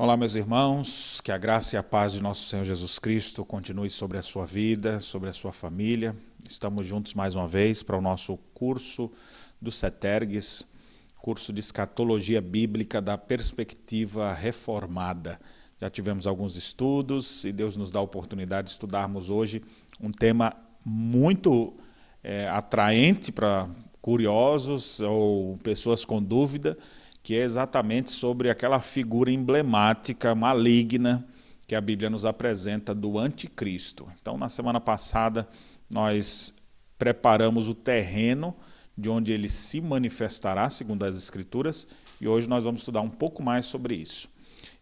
Olá, meus irmãos, que a graça e a paz de nosso Senhor Jesus Cristo continue sobre a sua vida, sobre a sua família. Estamos juntos mais uma vez para o nosso curso do CETERGS, curso de escatologia bíblica da perspectiva reformada. Já tivemos alguns estudos e Deus nos dá a oportunidade de estudarmos hoje um tema muito é, atraente para curiosos ou pessoas com dúvida que é exatamente sobre aquela figura emblemática, maligna, que a Bíblia nos apresenta do anticristo. Então, na semana passada, nós preparamos o terreno de onde ele se manifestará, segundo as Escrituras, e hoje nós vamos estudar um pouco mais sobre isso.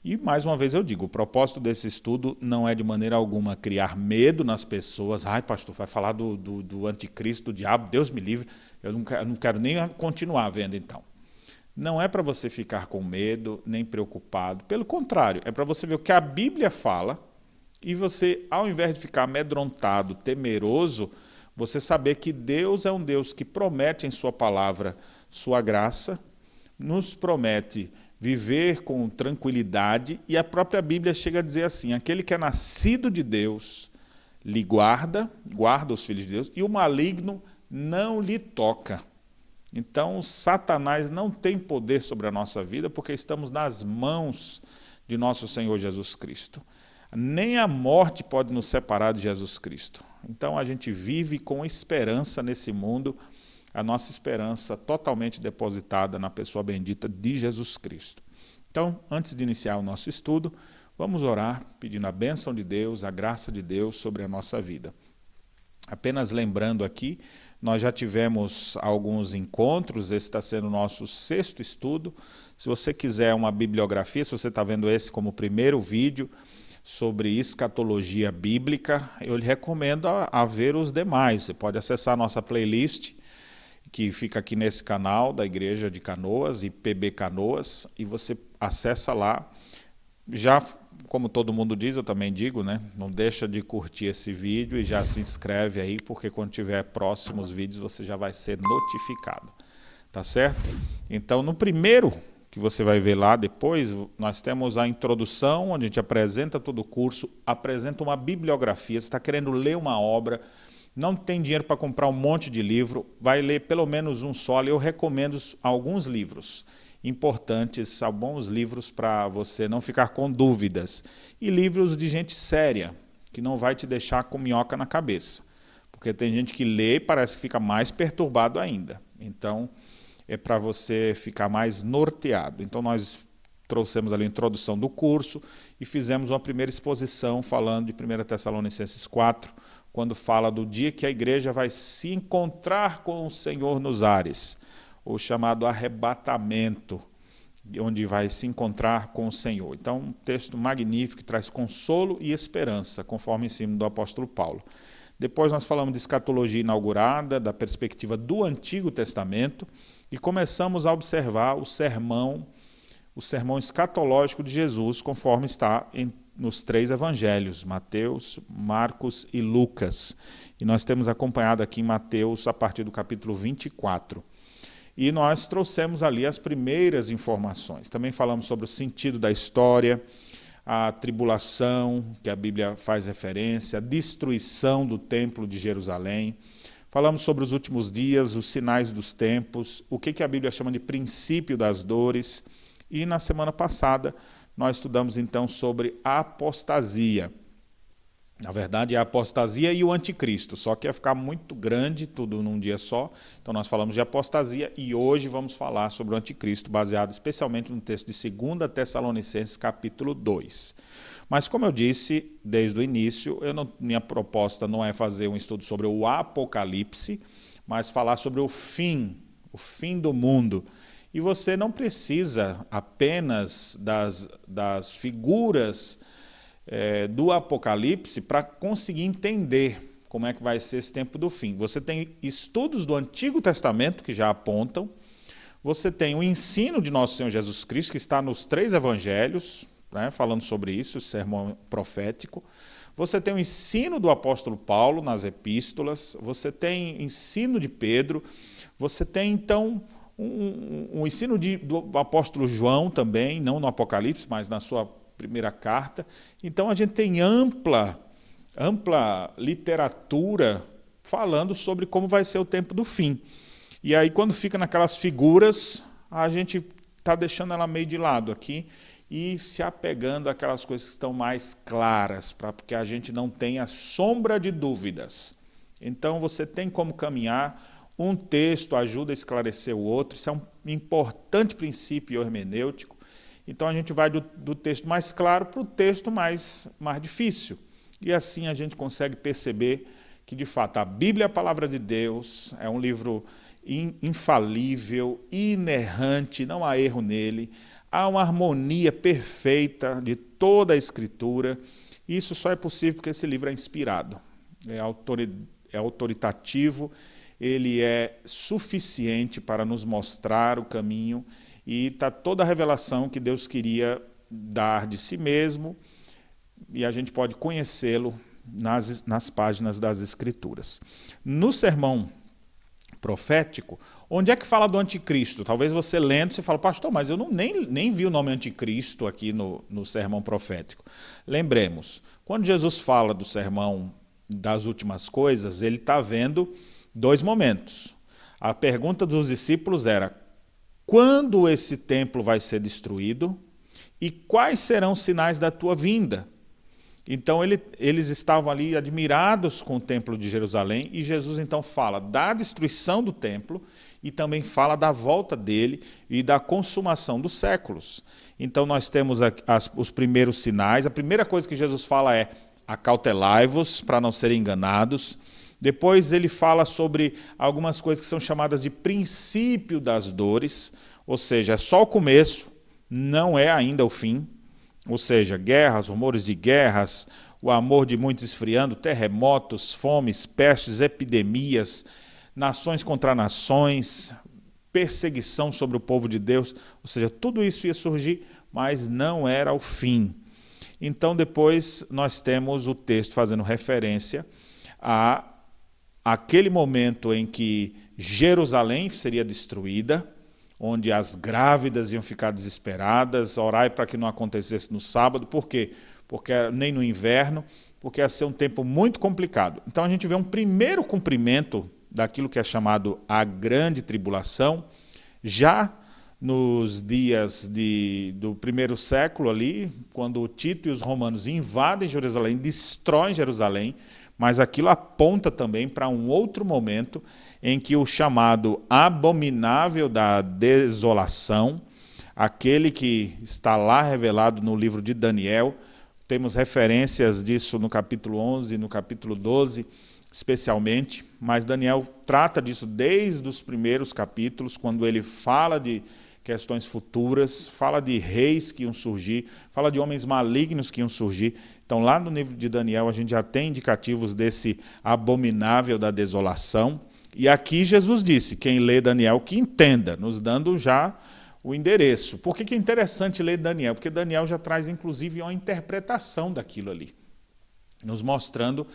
E mais uma vez eu digo, o propósito desse estudo não é de maneira alguma criar medo nas pessoas. Ai, pastor, vai falar do, do, do anticristo, do diabo, Deus me livre. Eu não quero, não quero nem continuar vendo então não é para você ficar com medo nem preocupado. Pelo contrário, é para você ver o que a Bíblia fala e você, ao invés de ficar amedrontado, temeroso, você saber que Deus é um Deus que promete em Sua palavra Sua graça, nos promete viver com tranquilidade e a própria Bíblia chega a dizer assim: aquele que é nascido de Deus lhe guarda, guarda os filhos de Deus, e o maligno não lhe toca. Então, Satanás não tem poder sobre a nossa vida porque estamos nas mãos de nosso Senhor Jesus Cristo. Nem a morte pode nos separar de Jesus Cristo. Então, a gente vive com esperança nesse mundo, a nossa esperança totalmente depositada na pessoa bendita de Jesus Cristo. Então, antes de iniciar o nosso estudo, vamos orar pedindo a bênção de Deus, a graça de Deus sobre a nossa vida. Apenas lembrando aqui nós já tivemos alguns encontros, esse está sendo o nosso sexto estudo. Se você quiser uma bibliografia, se você está vendo esse como primeiro vídeo sobre escatologia bíblica, eu lhe recomendo a, a ver os demais. Você pode acessar a nossa playlist, que fica aqui nesse canal da Igreja de Canoas, IPB Canoas, e você acessa lá. Já como todo mundo diz, eu também digo, né? Não deixa de curtir esse vídeo e já se inscreve aí, porque quando tiver próximos vídeos você já vai ser notificado. Tá certo? Então, no primeiro que você vai ver lá depois, nós temos a introdução, onde a gente apresenta todo o curso, apresenta uma bibliografia. Você está querendo ler uma obra, não tem dinheiro para comprar um monte de livro, vai ler pelo menos um só. Eu recomendo alguns livros importantes, bons livros para você não ficar com dúvidas. E livros de gente séria, que não vai te deixar com minhoca na cabeça. Porque tem gente que lê e parece que fica mais perturbado ainda. Então, é para você ficar mais norteado. Então, nós trouxemos ali a introdução do curso e fizemos uma primeira exposição falando de 1 Tessalonicenses 4, quando fala do dia que a igreja vai se encontrar com o Senhor nos ares o chamado arrebatamento, onde vai se encontrar com o Senhor. Então, um texto magnífico que traz consolo e esperança, conforme ensino do apóstolo Paulo. Depois nós falamos de escatologia inaugurada, da perspectiva do Antigo Testamento, e começamos a observar o sermão, o sermão escatológico de Jesus, conforme está em, nos três evangelhos, Mateus, Marcos e Lucas. E nós temos acompanhado aqui em Mateus a partir do capítulo 24 e nós trouxemos ali as primeiras informações. Também falamos sobre o sentido da história, a tribulação, que a Bíblia faz referência, a destruição do Templo de Jerusalém. Falamos sobre os últimos dias, os sinais dos tempos, o que a Bíblia chama de princípio das dores. E na semana passada nós estudamos então sobre a apostasia. Na verdade, é a apostasia e o anticristo, só que ia ficar muito grande tudo num dia só. Então, nós falamos de apostasia e hoje vamos falar sobre o anticristo, baseado especialmente no texto de 2 Tessalonicenses, capítulo 2. Mas, como eu disse desde o início, não, minha proposta não é fazer um estudo sobre o apocalipse, mas falar sobre o fim, o fim do mundo. E você não precisa apenas das, das figuras é, do Apocalipse para conseguir entender como é que vai ser esse tempo do fim. Você tem estudos do Antigo Testamento que já apontam, você tem o ensino de nosso Senhor Jesus Cristo, que está nos três evangelhos, né, falando sobre isso, o sermão profético. Você tem o ensino do apóstolo Paulo nas epístolas, você tem ensino de Pedro, você tem então um, um ensino de, do apóstolo João também, não no Apocalipse, mas na sua primeira carta. Então a gente tem ampla, ampla literatura falando sobre como vai ser o tempo do fim. E aí, quando fica naquelas figuras, a gente está deixando ela meio de lado aqui e se apegando àquelas coisas que estão mais claras, para que a gente não tenha sombra de dúvidas. Então, você tem como caminhar. Um texto ajuda a esclarecer o outro, isso é um importante princípio hermenêutico. Então, a gente vai do, do texto mais claro para o texto mais, mais difícil. E assim a gente consegue perceber que, de fato, a Bíblia é a palavra de Deus, é um livro infalível, inerrante, não há erro nele, há uma harmonia perfeita de toda a Escritura. Isso só é possível porque esse livro é inspirado, é, é autoritativo, ele é suficiente para nos mostrar o caminho e está toda a revelação que Deus queria dar de si mesmo e a gente pode conhecê-lo nas, nas páginas das Escrituras. No sermão profético, onde é que fala do anticristo? Talvez você lendo, você fala, pastor, mas eu não, nem, nem vi o nome anticristo aqui no, no sermão profético. Lembremos, quando Jesus fala do sermão das últimas coisas, ele está vendo dois momentos. A pergunta dos discípulos era: quando esse templo vai ser destruído e quais serão os sinais da tua vinda? Então ele, eles estavam ali admirados com o templo de Jerusalém e Jesus então fala da destruição do templo e também fala da volta dele e da consumação dos séculos. Então nós temos as, os primeiros sinais. A primeira coisa que Jesus fala é: acautelai-vos para não serem enganados. Depois ele fala sobre algumas coisas que são chamadas de princípio das dores, ou seja, é só o começo, não é ainda o fim. Ou seja, guerras, rumores de guerras, o amor de muitos esfriando, terremotos, fomes, pestes, epidemias, nações contra nações, perseguição sobre o povo de Deus. Ou seja, tudo isso ia surgir, mas não era o fim. Então, depois, nós temos o texto fazendo referência a aquele momento em que Jerusalém seria destruída onde as grávidas iam ficar desesperadas, orai para que não acontecesse no sábado, por quê? Porque nem no inverno, porque ia ser um tempo muito complicado. Então a gente vê um primeiro cumprimento daquilo que é chamado a grande tribulação, já nos dias de, do primeiro século ali, quando Tito e os romanos invadem Jerusalém, destroem Jerusalém, mas aquilo aponta também para um outro momento em que o chamado abominável da desolação, aquele que está lá revelado no livro de Daniel, temos referências disso no capítulo 11, no capítulo 12, especialmente, mas Daniel trata disso desde os primeiros capítulos, quando ele fala de questões futuras, fala de reis que iam surgir, fala de homens malignos que iam surgir. Então, lá no livro de Daniel, a gente já tem indicativos desse abominável da desolação. E aqui Jesus disse: quem lê Daniel, que entenda, nos dando já o endereço. Por que, que é interessante ler Daniel? Porque Daniel já traz, inclusive, uma interpretação daquilo ali, nos mostrando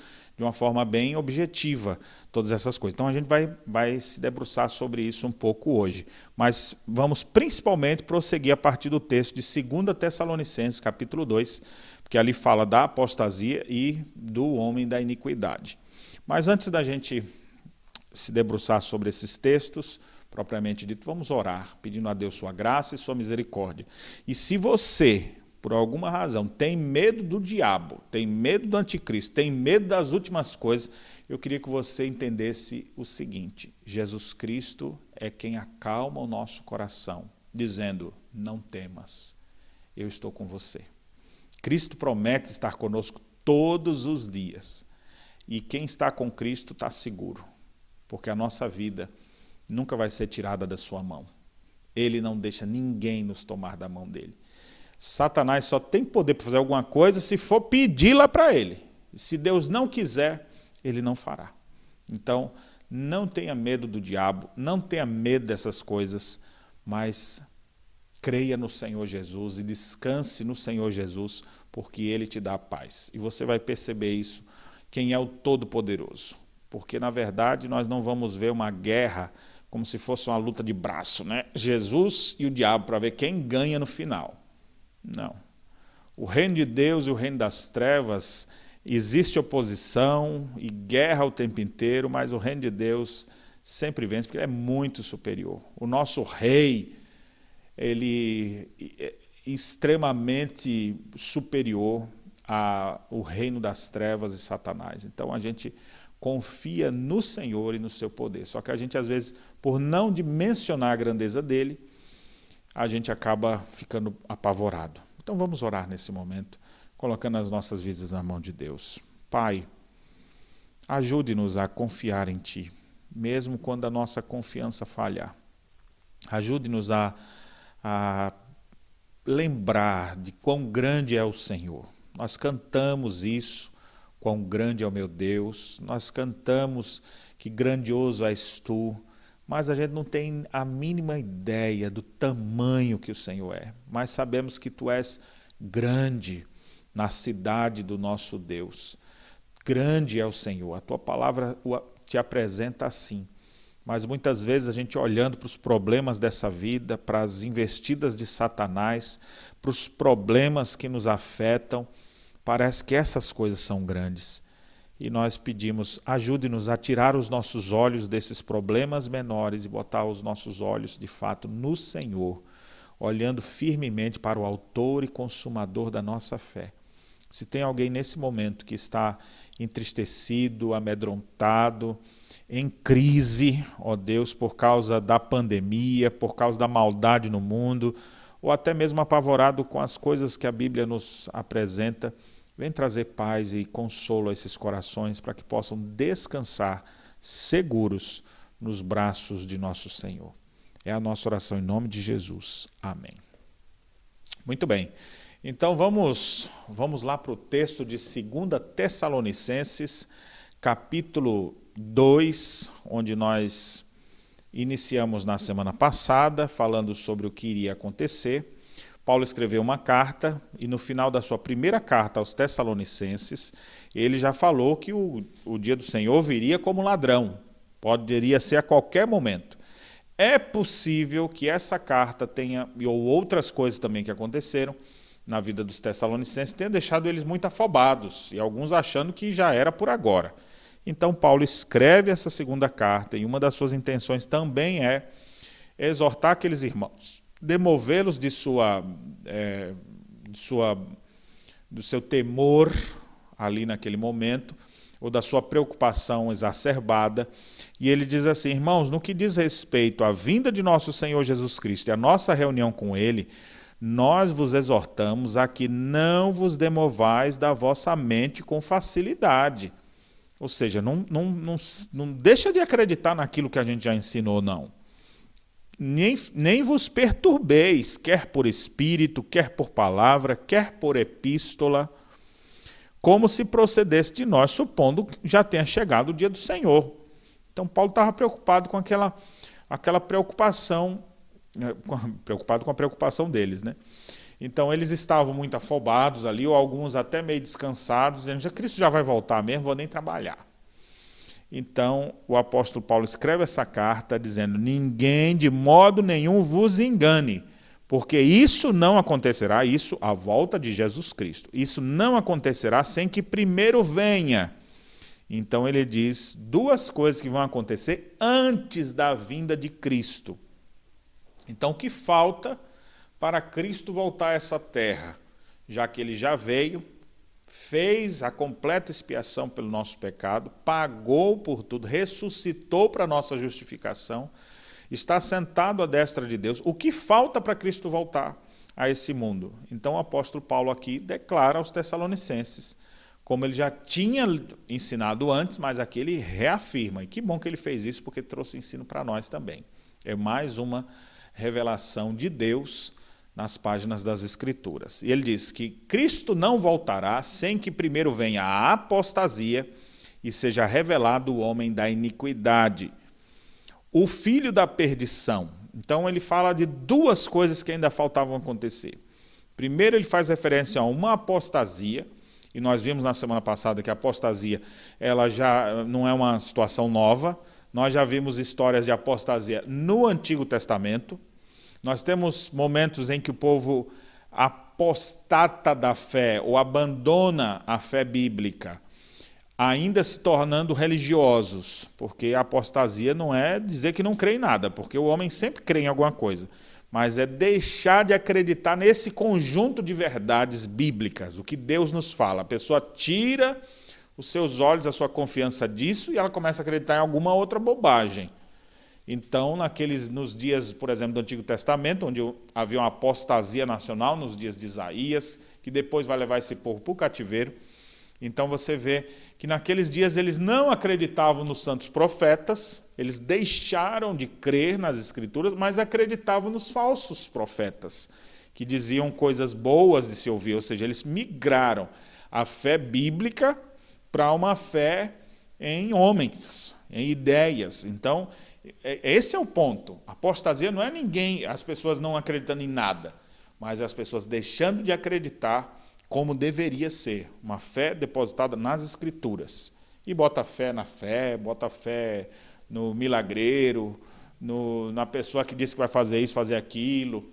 de uma forma bem objetiva todas essas coisas. Então a gente vai, vai se debruçar sobre isso um pouco hoje. Mas vamos principalmente prosseguir a partir do texto de 2 Tessalonicenses, capítulo 2, porque ali fala da apostasia e do homem da iniquidade. Mas antes da gente se debruçar sobre esses textos, propriamente dito, vamos orar, pedindo a Deus sua graça e sua misericórdia. E se você, por alguma razão, tem medo do diabo, tem medo do anticristo, tem medo das últimas coisas, eu queria que você entendesse o seguinte: Jesus Cristo é quem acalma o nosso coração, dizendo: Não temas, eu estou com você. Cristo promete estar conosco todos os dias. E quem está com Cristo está seguro porque a nossa vida nunca vai ser tirada da sua mão. Ele não deixa ninguém nos tomar da mão dele. Satanás só tem poder para fazer alguma coisa se for pedi-la para ele. Se Deus não quiser, ele não fará. Então, não tenha medo do diabo, não tenha medo dessas coisas, mas creia no Senhor Jesus e descanse no Senhor Jesus, porque ele te dá paz. E você vai perceber isso, quem é o Todo-Poderoso porque na verdade nós não vamos ver uma guerra como se fosse uma luta de braço, né? Jesus e o diabo para ver quem ganha no final. Não. O reino de Deus e o reino das trevas existe oposição e guerra o tempo inteiro, mas o reino de Deus sempre vence porque ele é muito superior. O nosso rei, ele é extremamente superior ao reino das trevas e Satanás. Então a gente confia no Senhor e no seu poder. Só que a gente às vezes, por não dimensionar a grandeza dele, a gente acaba ficando apavorado. Então vamos orar nesse momento, colocando as nossas vidas na mão de Deus. Pai, ajude-nos a confiar em Ti, mesmo quando a nossa confiança falhar. Ajude-nos a, a lembrar de quão grande é o Senhor. Nós cantamos isso, quão grande é o meu Deus, nós cantamos que grandioso és tu, mas a gente não tem a mínima ideia do tamanho que o Senhor é. Mas sabemos que tu és grande na cidade do nosso Deus. Grande é o Senhor. A tua palavra te apresenta assim. Mas muitas vezes a gente olhando para os problemas dessa vida, para as investidas de Satanás, para os problemas que nos afetam, parece que essas coisas são grandes. E nós pedimos, ajude-nos a tirar os nossos olhos desses problemas menores e botar os nossos olhos, de fato, no Senhor, olhando firmemente para o Autor e Consumador da nossa fé. Se tem alguém nesse momento que está entristecido, amedrontado, em crise, ó Deus, por causa da pandemia, por causa da maldade no mundo, ou até mesmo apavorado com as coisas que a Bíblia nos apresenta, Vem trazer paz e consolo a esses corações para que possam descansar seguros nos braços de nosso Senhor. É a nossa oração em nome de Jesus. Amém. Muito bem. Então vamos, vamos lá para o texto de 2 Tessalonicenses, capítulo 2, onde nós iniciamos na semana passada, falando sobre o que iria acontecer. Paulo escreveu uma carta e no final da sua primeira carta aos Tessalonicenses, ele já falou que o, o dia do Senhor viria como ladrão, poderia ser a qualquer momento. É possível que essa carta tenha, ou outras coisas também que aconteceram na vida dos Tessalonicenses, tenha deixado eles muito afobados e alguns achando que já era por agora. Então, Paulo escreve essa segunda carta e uma das suas intenções também é exortar aqueles irmãos demovê-los de sua, é, de sua, do seu temor ali naquele momento, ou da sua preocupação exacerbada. E ele diz assim: irmãos, no que diz respeito à vinda de nosso Senhor Jesus Cristo e à nossa reunião com Ele, nós vos exortamos a que não vos demovais da vossa mente com facilidade. Ou seja, não, não, não, não deixa de acreditar naquilo que a gente já ensinou, não nem, nem vos perturbeis, quer por espírito, quer por palavra, quer por epístola, como se procedesse de nós, supondo que já tenha chegado o dia do Senhor. Então, Paulo estava preocupado com aquela, aquela preocupação, né, preocupado com a preocupação deles, né? Então, eles estavam muito afobados ali, ou alguns até meio descansados, dizendo: Cristo já vai voltar mesmo, vou nem trabalhar. Então, o apóstolo Paulo escreve essa carta dizendo: Ninguém de modo nenhum vos engane, porque isso não acontecerá, isso a volta de Jesus Cristo. Isso não acontecerá sem que primeiro venha. Então ele diz duas coisas que vão acontecer antes da vinda de Cristo. Então o que falta para Cristo voltar a essa terra? Já que ele já veio, fez a completa expiação pelo nosso pecado, pagou por tudo, ressuscitou para a nossa justificação, está sentado à destra de Deus. O que falta para Cristo voltar a esse mundo? Então o apóstolo Paulo aqui declara aos Tessalonicenses, como ele já tinha ensinado antes, mas aqui ele reafirma. E que bom que ele fez isso, porque trouxe ensino para nós também. É mais uma revelação de Deus nas páginas das Escrituras. E ele diz que Cristo não voltará sem que primeiro venha a apostasia e seja revelado o homem da iniquidade, o filho da perdição. Então ele fala de duas coisas que ainda faltavam acontecer. Primeiro, ele faz referência a uma apostasia, e nós vimos na semana passada que a apostasia ela já não é uma situação nova. Nós já vimos histórias de apostasia no Antigo Testamento, nós temos momentos em que o povo apostata da fé ou abandona a fé bíblica, ainda se tornando religiosos, porque a apostasia não é dizer que não crê em nada, porque o homem sempre crê em alguma coisa, mas é deixar de acreditar nesse conjunto de verdades bíblicas, o que Deus nos fala. A pessoa tira os seus olhos, a sua confiança disso e ela começa a acreditar em alguma outra bobagem. Então, naqueles, nos dias, por exemplo, do Antigo Testamento, onde havia uma apostasia nacional, nos dias de Isaías, que depois vai levar esse povo para o cativeiro, então você vê que naqueles dias eles não acreditavam nos santos profetas, eles deixaram de crer nas escrituras, mas acreditavam nos falsos profetas, que diziam coisas boas de se ouvir, ou seja, eles migraram a fé bíblica para uma fé em homens, em ideias. Então, esse é o ponto. apostasia não é ninguém, as pessoas não acreditando em nada, mas as pessoas deixando de acreditar como deveria ser, uma fé depositada nas Escrituras. E bota fé na fé, bota fé no milagreiro, no, na pessoa que disse que vai fazer isso, fazer aquilo.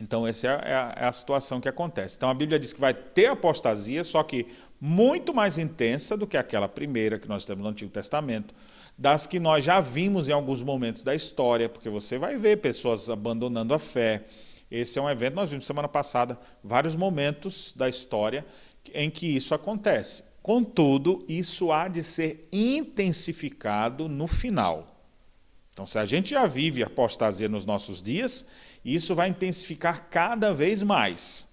Então, essa é a, é a situação que acontece. Então, a Bíblia diz que vai ter apostasia, só que muito mais intensa do que aquela primeira que nós temos no Antigo Testamento, das que nós já vimos em alguns momentos da história, porque você vai ver pessoas abandonando a fé, esse é um evento, nós vimos semana passada vários momentos da história em que isso acontece. Contudo, isso há de ser intensificado no final. Então, se a gente já vive apostasia nos nossos dias, isso vai intensificar cada vez mais.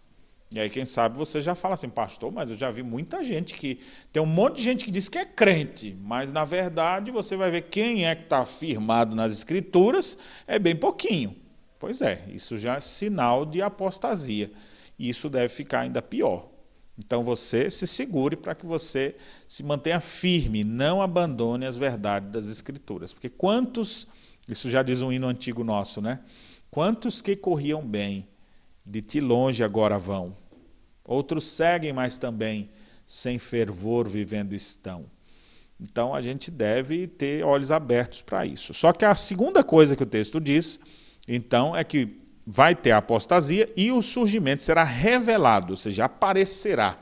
E aí, quem sabe, você já fala assim, pastor, mas eu já vi muita gente que. Tem um monte de gente que diz que é crente, mas na verdade você vai ver quem é que está firmado nas escrituras, é bem pouquinho. Pois é, isso já é sinal de apostasia. E isso deve ficar ainda pior. Então você se segure para que você se mantenha firme, não abandone as verdades das Escrituras. Porque quantos, isso já diz um hino antigo nosso, né? Quantos que corriam bem, de ti longe agora vão. Outros seguem, mas também sem fervor vivendo estão. Então a gente deve ter olhos abertos para isso. Só que a segunda coisa que o texto diz então é que vai ter apostasia e o surgimento será revelado, ou seja, aparecerá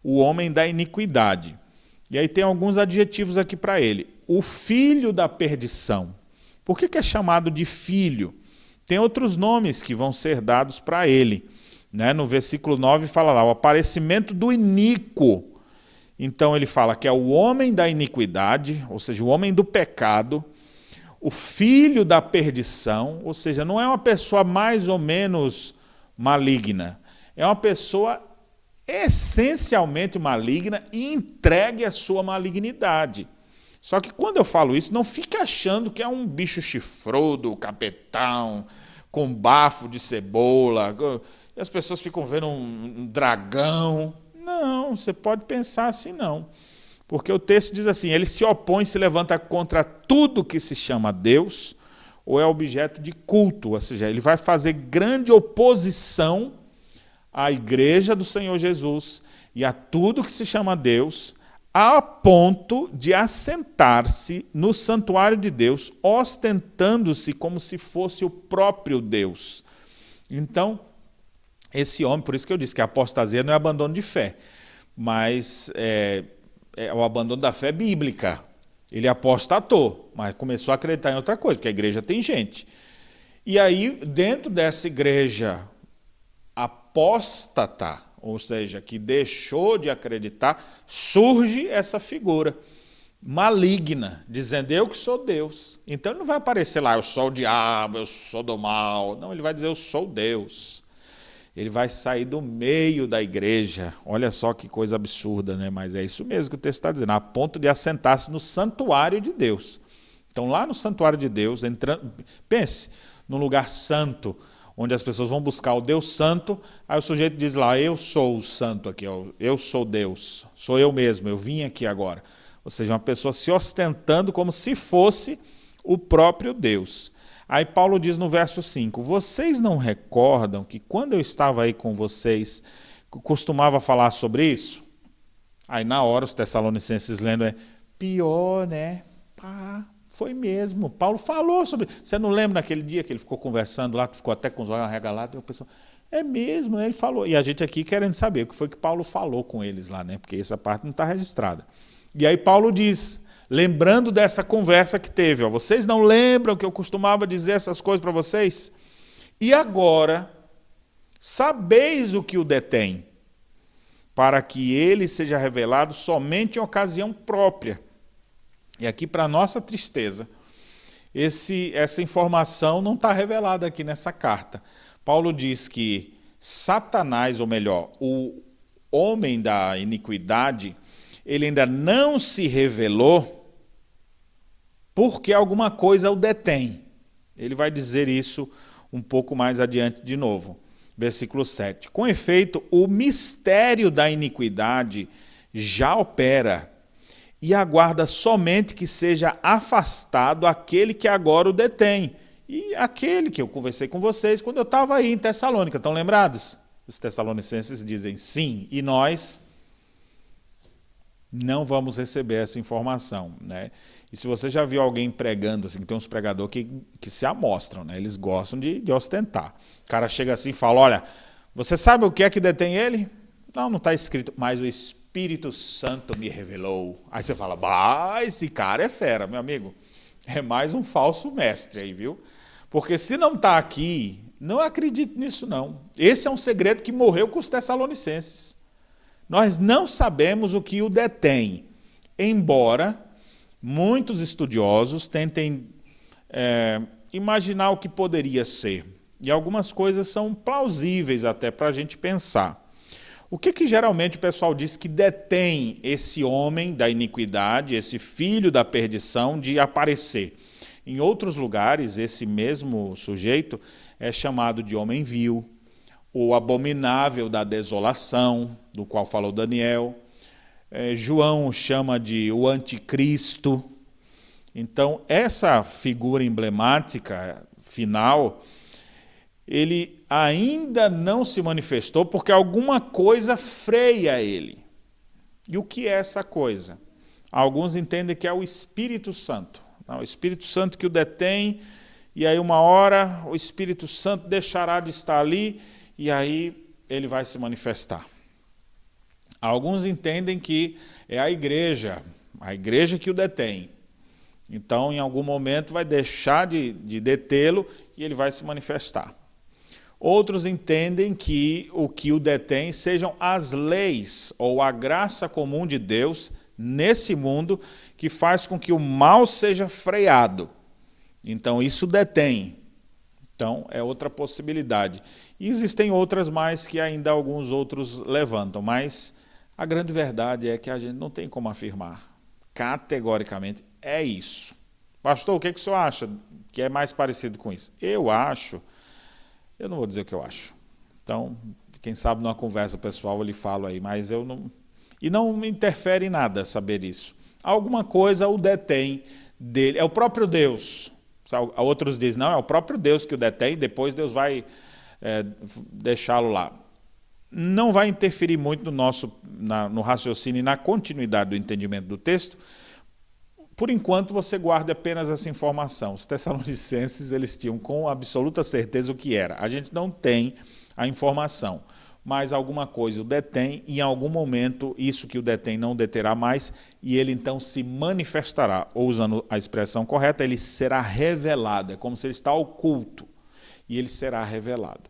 o homem da iniquidade. E aí tem alguns adjetivos aqui para ele. O filho da perdição. Por que, que é chamado de filho? Tem outros nomes que vão ser dados para ele. Né? No versículo 9 fala lá, o aparecimento do iníquo. Então ele fala que é o homem da iniquidade, ou seja, o homem do pecado, o filho da perdição, ou seja, não é uma pessoa mais ou menos maligna, é uma pessoa essencialmente maligna e entregue à sua malignidade. Só que quando eu falo isso, não fique achando que é um bicho chifrudo, capetão, com bafo de cebola, e as pessoas ficam vendo um dragão. Não, você pode pensar assim não. Porque o texto diz assim: ele se opõe, se levanta contra tudo que se chama Deus, ou é objeto de culto, ou seja, ele vai fazer grande oposição à igreja do Senhor Jesus e a tudo que se chama Deus, a ponto de assentar-se no santuário de Deus, ostentando-se como se fosse o próprio Deus. Então, esse homem, por isso que eu disse que a apostasia não é abandono de fé, mas é, é o abandono da fé bíblica. Ele apostatou, mas começou a acreditar em outra coisa, porque a igreja tem gente. E aí, dentro dessa igreja apóstata, ou seja, que deixou de acreditar, surge essa figura maligna, dizendo eu que sou Deus. Então ele não vai aparecer lá, eu sou o diabo, eu sou do mal. Não, ele vai dizer eu sou Deus ele vai sair do meio da igreja. Olha só que coisa absurda, né? Mas é isso mesmo que o texto está dizendo, a ponto de assentar-se no santuário de Deus. Então, lá no santuário de Deus, entrando, pense num lugar santo, onde as pessoas vão buscar o Deus Santo, aí o sujeito diz lá: Eu sou o santo aqui, eu sou Deus, sou eu mesmo, eu vim aqui agora. Ou seja, uma pessoa se ostentando como se fosse o próprio Deus. Aí Paulo diz no verso 5: Vocês não recordam que quando eu estava aí com vocês, costumava falar sobre isso? Aí na hora os tessalonicenses lendo é pior, né? Pá, foi mesmo. Paulo falou sobre. Você não lembra naquele dia que ele ficou conversando lá, ficou até com os olhos arregalados, e o pessoal, É mesmo, né? ele falou. E a gente aqui querendo saber o que foi que Paulo falou com eles lá, né? Porque essa parte não está registrada. E aí Paulo diz, lembrando dessa conversa que teve, ó, vocês não lembram que eu costumava dizer essas coisas para vocês? E agora, sabeis o que o detém, para que ele seja revelado somente em ocasião própria. E aqui, para nossa tristeza, esse, essa informação não está revelada aqui nessa carta. Paulo diz que Satanás, ou melhor, o homem da iniquidade, ele ainda não se revelou porque alguma coisa o detém. Ele vai dizer isso um pouco mais adiante de novo. Versículo 7. Com efeito, o mistério da iniquidade já opera e aguarda somente que seja afastado aquele que agora o detém e aquele que eu conversei com vocês quando eu estava aí em Tessalônica, estão lembrados? Os tessalonicenses dizem sim, e nós não vamos receber essa informação. Né? E se você já viu alguém pregando, assim, tem uns pregadores que, que se amostram, né? eles gostam de, de ostentar. O cara chega assim e fala: Olha, você sabe o que é que detém ele? Não, não está escrito, mas o Espírito Santo me revelou. Aí você fala: Bah, esse cara é fera, meu amigo. É mais um falso mestre aí, viu? Porque se não está aqui, não acredite nisso não. Esse é um segredo que morreu com os tessalonicenses. Nós não sabemos o que o detém, embora muitos estudiosos tentem é, imaginar o que poderia ser. E algumas coisas são plausíveis até para a gente pensar. O que, que geralmente o pessoal diz que detém esse homem da iniquidade, esse filho da perdição, de aparecer? Em outros lugares, esse mesmo sujeito é chamado de homem vil, o abominável da desolação, do qual falou Daniel. É, João chama de o anticristo. Então, essa figura emblemática final, ele ainda não se manifestou porque alguma coisa freia ele. E o que é essa coisa? Alguns entendem que é o Espírito Santo. Não, o Espírito Santo que o detém, e aí uma hora o Espírito Santo deixará de estar ali, e aí ele vai se manifestar. Alguns entendem que é a igreja, a igreja que o detém. Então, em algum momento, vai deixar de, de detê-lo e ele vai se manifestar. Outros entendem que o que o detém sejam as leis ou a graça comum de Deus nesse mundo que faz com que o mal seja freado. Então, isso detém. Então, é outra possibilidade. E existem outras mais que ainda alguns outros levantam, mas a grande verdade é que a gente não tem como afirmar. Categoricamente, é isso. Pastor, o que, que o senhor acha que é mais parecido com isso? Eu acho, eu não vou dizer o que eu acho. Então, quem sabe numa conversa pessoal eu lhe falo aí, mas eu não. E não me interfere em nada saber isso alguma coisa o detém dele. É o próprio Deus. Outros dizem, não, é o próprio Deus que o detém, depois Deus vai é, deixá-lo lá. Não vai interferir muito no nosso na, no raciocínio e na continuidade do entendimento do texto. Por enquanto, você guarda apenas essa informação. Os tessalonicenses eles tinham com absoluta certeza o que era. A gente não tem a informação mas alguma coisa o detém, e em algum momento isso que o detém não deterá mais, e ele então se manifestará, ou usando a expressão correta, ele será revelado, é como se ele está oculto, e ele será revelado.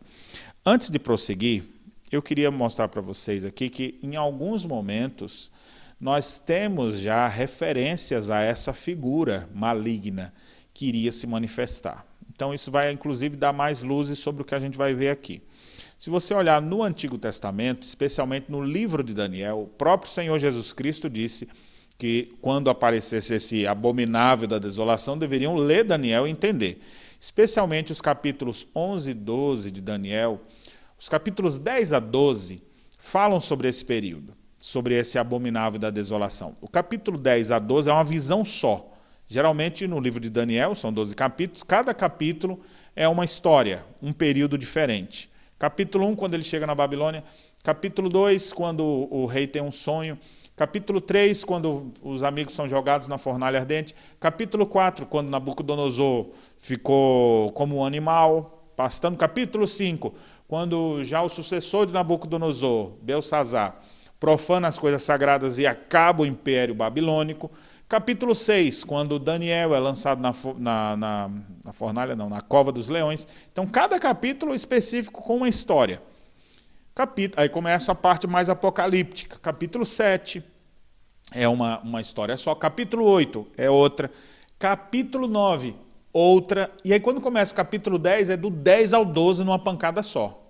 Antes de prosseguir, eu queria mostrar para vocês aqui que em alguns momentos nós temos já referências a essa figura maligna que iria se manifestar. Então isso vai inclusive dar mais luzes sobre o que a gente vai ver aqui. Se você olhar no Antigo Testamento, especialmente no livro de Daniel, o próprio Senhor Jesus Cristo disse que quando aparecesse esse abominável da desolação, deveriam ler Daniel e entender. Especialmente os capítulos 11 e 12 de Daniel, os capítulos 10 a 12 falam sobre esse período, sobre esse abominável da desolação. O capítulo 10 a 12 é uma visão só. Geralmente no livro de Daniel são 12 capítulos, cada capítulo é uma história, um período diferente. Capítulo 1, quando ele chega na Babilônia. Capítulo 2, quando o rei tem um sonho. Capítulo 3, quando os amigos são jogados na fornalha ardente. Capítulo 4, quando Nabucodonosor ficou como um animal, pastando. Capítulo 5, quando já o sucessor de Nabucodonosor, Belsazar, profana as coisas sagradas e acaba o império babilônico. Capítulo 6, quando Daniel é lançado na, na, na, na, fornalha, não, na cova dos leões. Então, cada capítulo específico com uma história. Aí começa a parte mais apocalíptica. Capítulo 7 é uma, uma história só. Capítulo 8 é outra. Capítulo 9, outra. E aí, quando começa o capítulo 10, é do 10 ao 12 numa pancada só.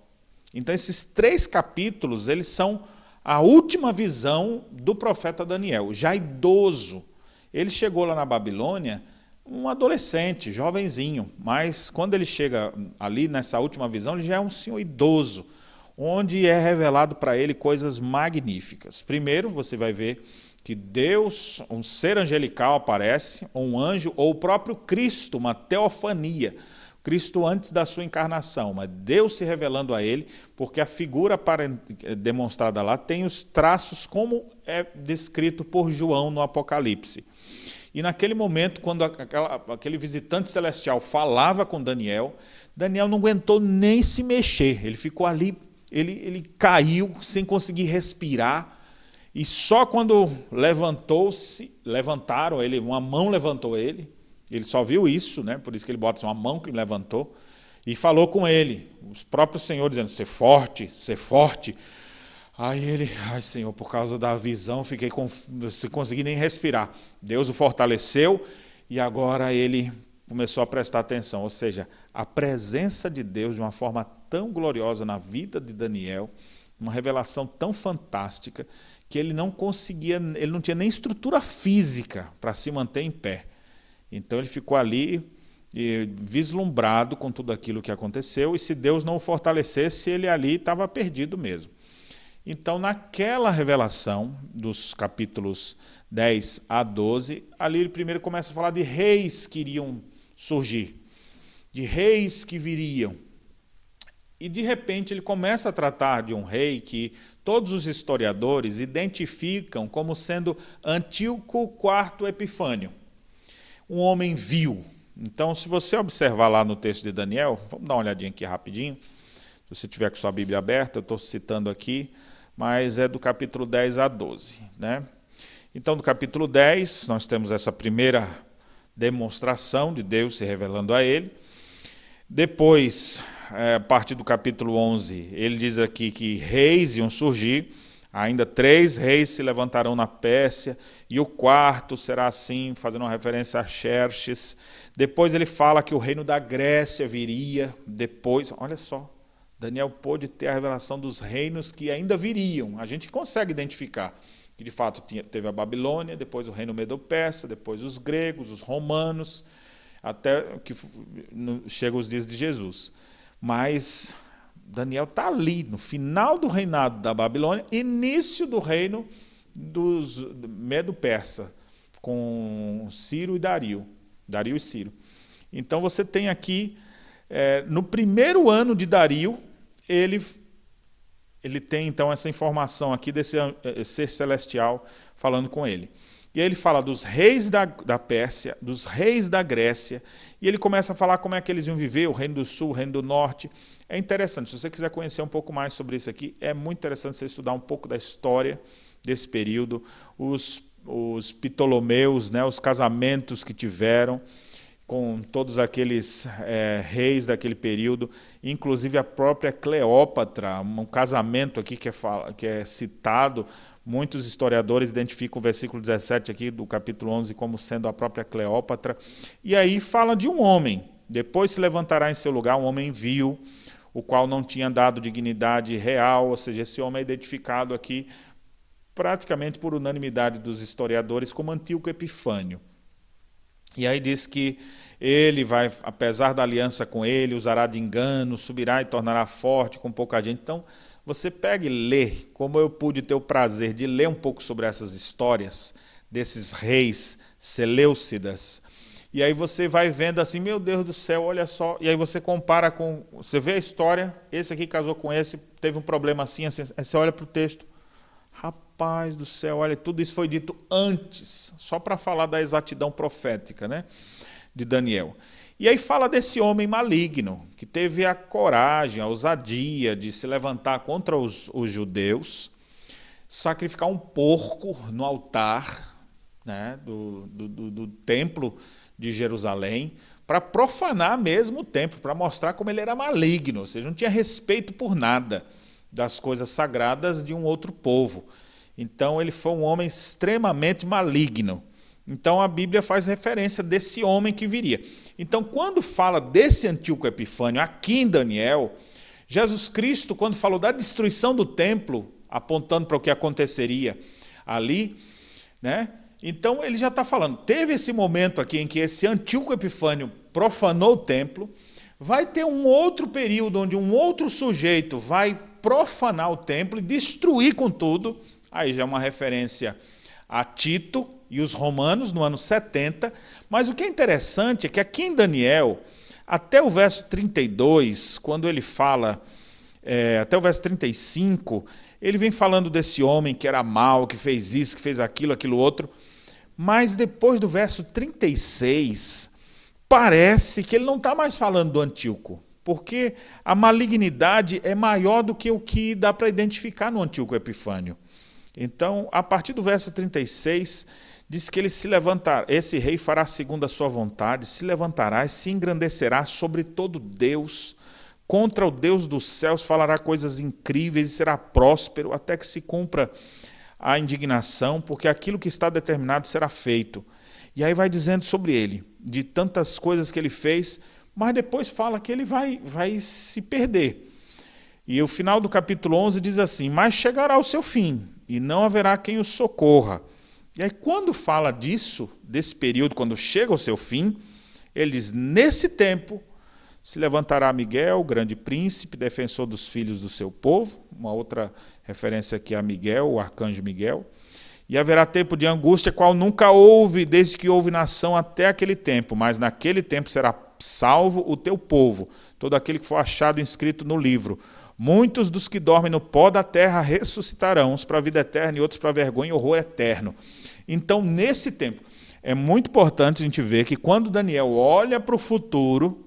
Então, esses três capítulos, eles são a última visão do profeta Daniel, já idoso. Ele chegou lá na Babilônia um adolescente, jovenzinho, mas quando ele chega ali nessa última visão, ele já é um senhor idoso, onde é revelado para ele coisas magníficas. Primeiro, você vai ver que Deus, um ser angelical aparece, um anjo, ou o próprio Cristo, uma teofania. Cristo antes da sua encarnação, mas Deus se revelando a ele, porque a figura demonstrada lá tem os traços como é descrito por João no Apocalipse. E naquele momento, quando aquela, aquele visitante celestial falava com Daniel, Daniel não aguentou nem se mexer, ele ficou ali, ele, ele caiu sem conseguir respirar, e só quando levantou-se, levantaram ele, uma mão levantou ele, ele só viu isso, né? por isso que ele bota assim, uma mão que levantou, e falou com ele, os próprios senhores dizendo, ser forte, ser forte. Aí ele, ai Senhor, por causa da visão, fiquei com, sem conseguir nem respirar. Deus o fortaleceu e agora ele começou a prestar atenção. Ou seja, a presença de Deus de uma forma tão gloriosa na vida de Daniel, uma revelação tão fantástica, que ele não conseguia, ele não tinha nem estrutura física para se manter em pé. Então ele ficou ali vislumbrado com tudo aquilo que aconteceu, e se Deus não o fortalecesse, ele ali estava perdido mesmo. Então, naquela revelação, dos capítulos 10 a 12, ali ele primeiro começa a falar de reis que iriam surgir, de reis que viriam. E de repente ele começa a tratar de um rei que todos os historiadores identificam como sendo Antíoco IV Epifânio um homem vil. Então, se você observar lá no texto de Daniel, vamos dar uma olhadinha aqui rapidinho. Se você tiver com sua Bíblia aberta, eu estou citando aqui, mas é do capítulo 10 a 12. Né? Então, do capítulo 10, nós temos essa primeira demonstração de Deus se revelando a ele. Depois, é, a partir do capítulo 11, ele diz aqui que reis iam surgir. Ainda três reis se levantarão na Pérsia, e o quarto será assim, fazendo uma referência a Xerxes. Depois ele fala que o reino da Grécia viria, depois, olha só, Daniel pôde ter a revelação dos reinos que ainda viriam. A gente consegue identificar que de fato teve a Babilônia, depois o reino medo-persa, depois os gregos, os romanos, até que chega os dias de Jesus. Mas Daniel está ali, no final do reinado da Babilônia, início do reino dos Medo-Persa, com Ciro e Dario. Dario e Ciro. Então você tem aqui, é, no primeiro ano de Dario, ele, ele tem então essa informação aqui desse é, ser celestial falando com ele. E aí ele fala dos reis da, da Pérsia, dos reis da Grécia, e ele começa a falar como é que eles iam viver, o reino do sul, o reino do norte, é interessante, se você quiser conhecer um pouco mais sobre isso aqui, é muito interessante você estudar um pouco da história desse período, os, os Ptolomeus, né, os casamentos que tiveram com todos aqueles é, reis daquele período, inclusive a própria Cleópatra, um casamento aqui que é, que é citado, muitos historiadores identificam o versículo 17 aqui do capítulo 11 como sendo a própria Cleópatra, e aí fala de um homem, depois se levantará em seu lugar um homem vil, o qual não tinha dado dignidade real, ou seja, esse homem é identificado aqui praticamente por unanimidade dos historiadores como Antíoco Epifânio. E aí diz que ele vai, apesar da aliança com ele, usará de engano, subirá e tornará forte com pouca gente. Então, você pega e lê, como eu pude ter o prazer de ler um pouco sobre essas histórias desses reis Seleucidas, e aí você vai vendo assim, meu Deus do céu, olha só. E aí você compara com. Você vê a história, esse aqui casou com esse, teve um problema assim, assim. Aí você olha para o texto. Rapaz do céu, olha, tudo isso foi dito antes, só para falar da exatidão profética né, de Daniel. E aí fala desse homem maligno, que teve a coragem, a ousadia de se levantar contra os, os judeus, sacrificar um porco no altar né, do, do, do, do templo de Jerusalém, para profanar mesmo o templo, para mostrar como ele era maligno, ou seja, não tinha respeito por nada das coisas sagradas de um outro povo. Então ele foi um homem extremamente maligno. Então a Bíblia faz referência desse homem que viria. Então, quando fala desse Antíoco Epifânio aqui em Daniel, Jesus Cristo, quando falou da destruição do templo, apontando para o que aconteceria ali, né? Então ele já está falando, teve esse momento aqui em que esse Antíoco Epifânio profanou o templo, vai ter um outro período onde um outro sujeito vai profanar o templo e destruir com tudo. Aí já é uma referência a Tito e os romanos no ano 70, mas o que é interessante é que aqui em Daniel, até o verso 32, quando ele fala, é, até o verso 35, ele vem falando desse homem que era mau, que fez isso, que fez aquilo, aquilo outro. Mas depois do verso 36, parece que ele não está mais falando do Antíoco, porque a malignidade é maior do que o que dá para identificar no Antíoco Epifânio. Então, a partir do verso 36, diz que ele se levantará, esse rei fará segundo a sua vontade, se levantará e se engrandecerá sobre todo Deus, contra o Deus dos céus falará coisas incríveis e será próspero até que se cumpra a indignação, porque aquilo que está determinado será feito. E aí vai dizendo sobre ele, de tantas coisas que ele fez, mas depois fala que ele vai, vai se perder. E o final do capítulo 11 diz assim: Mas chegará o seu fim, e não haverá quem o socorra e aí, quando fala disso, desse período, quando chega ao seu fim, ele diz: Nesse tempo se levantará Miguel, grande príncipe, defensor dos filhos do seu povo. Uma outra referência aqui a Miguel, o arcanjo Miguel. E haverá tempo de angústia, qual nunca houve desde que houve nação até aquele tempo, mas naquele tempo será salvo o teu povo, todo aquele que for achado inscrito no livro. Muitos dos que dormem no pó da terra ressuscitarão, uns para a vida eterna e outros para a vergonha e horror eterno. Então, nesse tempo, é muito importante a gente ver que quando Daniel olha para o futuro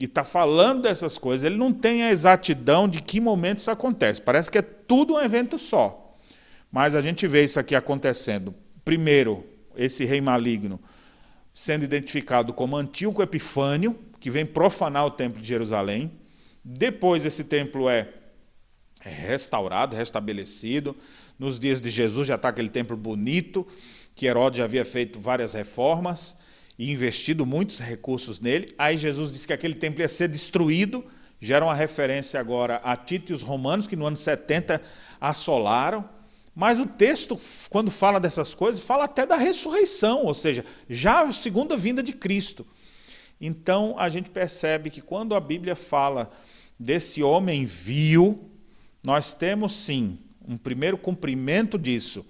e está falando dessas coisas, ele não tem a exatidão de que momento isso acontece. Parece que é tudo um evento só. Mas a gente vê isso aqui acontecendo. Primeiro, esse rei maligno sendo identificado como Antíoco Epifânio, que vem profanar o templo de Jerusalém. Depois esse templo é restaurado, restabelecido. Nos dias de Jesus já está aquele templo bonito, que Herodes já havia feito várias reformas e investido muitos recursos nele. Aí Jesus disse que aquele templo ia ser destruído, gera uma referência agora a Tito e os romanos, que no ano 70 assolaram. Mas o texto, quando fala dessas coisas, fala até da ressurreição, ou seja, já a segunda vinda de Cristo. Então a gente percebe que quando a Bíblia fala desse homem vil, nós temos sim um primeiro cumprimento disso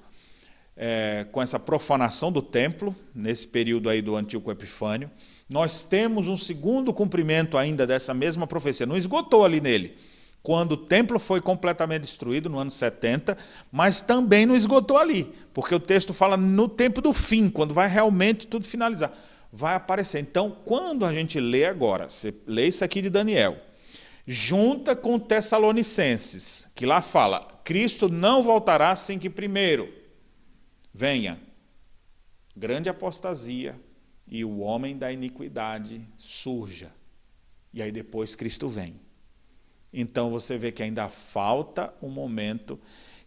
é, com essa profanação do templo, nesse período aí do Antigo Epifânio. Nós temos um segundo cumprimento ainda dessa mesma profecia, não esgotou ali nele, quando o templo foi completamente destruído no ano 70, mas também não esgotou ali, porque o texto fala no tempo do fim, quando vai realmente tudo finalizar. Vai aparecer. Então, quando a gente lê agora, você lê isso aqui de Daniel, junta com Tessalonicenses, que lá fala: Cristo não voltará sem que primeiro venha grande apostasia e o homem da iniquidade surja. E aí depois Cristo vem. Então você vê que ainda falta um momento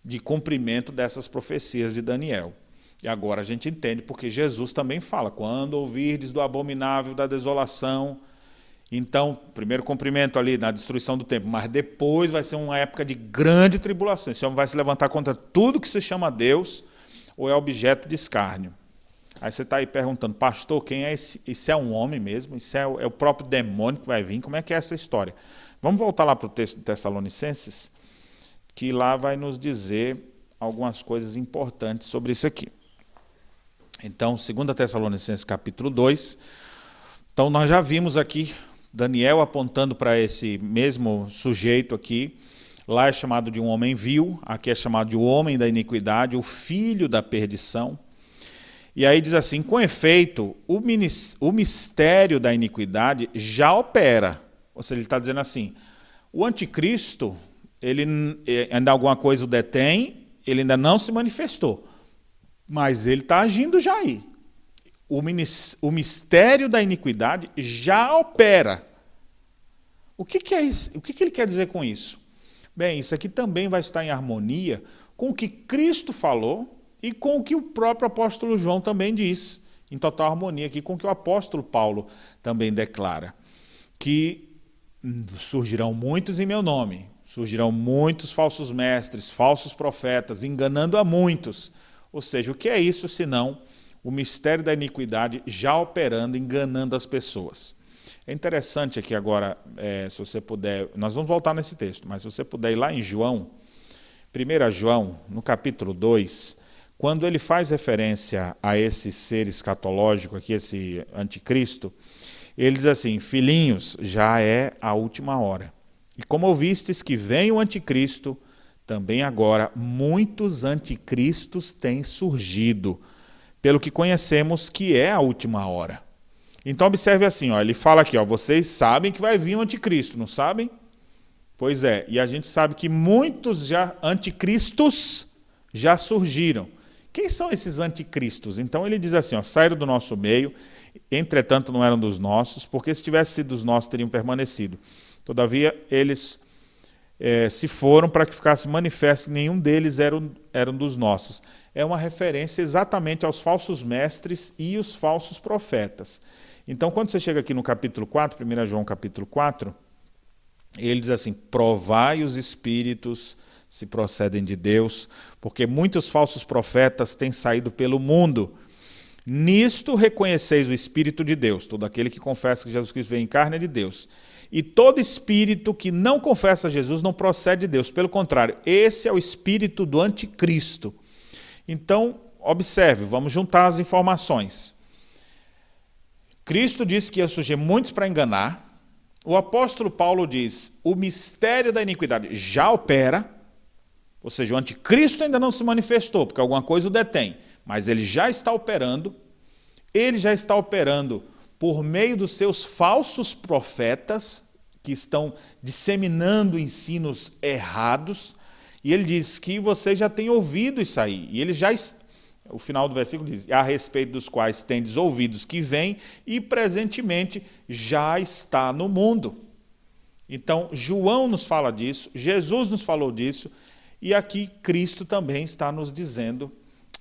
de cumprimento dessas profecias de Daniel. E agora a gente entende porque Jesus também fala: quando ouvirdes do abominável da desolação, então, primeiro cumprimento ali na destruição do templo, mas depois vai ser uma época de grande tribulação. Esse homem vai se levantar contra tudo que se chama Deus ou é objeto de escárnio. Aí você está aí perguntando, pastor, quem é esse? Isso é um homem mesmo? Isso é o, é o próprio demônio que vai vir? Como é que é essa história? Vamos voltar lá para o texto de Tessalonicenses, que lá vai nos dizer algumas coisas importantes sobre isso aqui. Então, 2 Tessalonicenses capítulo 2. Então, nós já vimos aqui Daniel apontando para esse mesmo sujeito aqui. Lá é chamado de um homem vil, aqui é chamado de o homem da iniquidade, o filho da perdição. E aí diz assim: com efeito, o mistério da iniquidade já opera. Ou seja, ele está dizendo assim: o anticristo, ele ainda alguma coisa o detém, ele ainda não se manifestou, mas ele está agindo já aí. O mistério da iniquidade já opera. O que, que é isso? O que, que ele quer dizer com isso? Bem, isso aqui também vai estar em harmonia com o que Cristo falou e com o que o próprio apóstolo João também diz, em total harmonia aqui com o que o apóstolo Paulo também declara, que surgirão muitos em meu nome, surgirão muitos falsos mestres, falsos profetas, enganando a muitos. Ou seja, o que é isso senão o mistério da iniquidade já operando, enganando as pessoas? É interessante aqui agora, é, se você puder, nós vamos voltar nesse texto, mas se você puder ir lá em João, 1 João, no capítulo 2, quando ele faz referência a esse ser escatológico aqui, esse anticristo, ele diz assim: Filhinhos, já é a última hora. E como ouvistes que vem o anticristo, também agora muitos anticristos têm surgido, pelo que conhecemos que é a última hora. Então observe assim, ó, ele fala aqui, ó, vocês sabem que vai vir o anticristo, não sabem? Pois é, e a gente sabe que muitos já anticristos já surgiram. Quem são esses anticristos? Então ele diz assim: ó, saíram do nosso meio, entretanto não eram dos nossos, porque se tivesse sido dos nossos teriam permanecido. Todavia eles é, se foram para que ficasse manifesto que nenhum deles eram, eram dos nossos. É uma referência exatamente aos falsos mestres e os falsos profetas. Então, quando você chega aqui no capítulo 4, 1 João capítulo 4, ele diz assim: provai os espíritos se procedem de Deus, porque muitos falsos profetas têm saído pelo mundo. Nisto reconheceis o Espírito de Deus. Todo aquele que confessa que Jesus Cristo veio em carne é de Deus. E todo espírito que não confessa Jesus não procede de Deus. Pelo contrário, esse é o espírito do anticristo. Então, observe, vamos juntar as informações. Cristo disse que ia surgir muitos para enganar. O apóstolo Paulo diz: o mistério da iniquidade já opera. Ou seja, o anticristo ainda não se manifestou, porque alguma coisa o detém, mas ele já está operando, ele já está operando por meio dos seus falsos profetas, que estão disseminando ensinos errados, e ele diz que você já tem ouvido isso aí, e ele já o final do versículo diz: a respeito dos quais tendes ouvidos que vêm e presentemente já está no mundo. Então, João nos fala disso, Jesus nos falou disso, e aqui Cristo também está nos dizendo,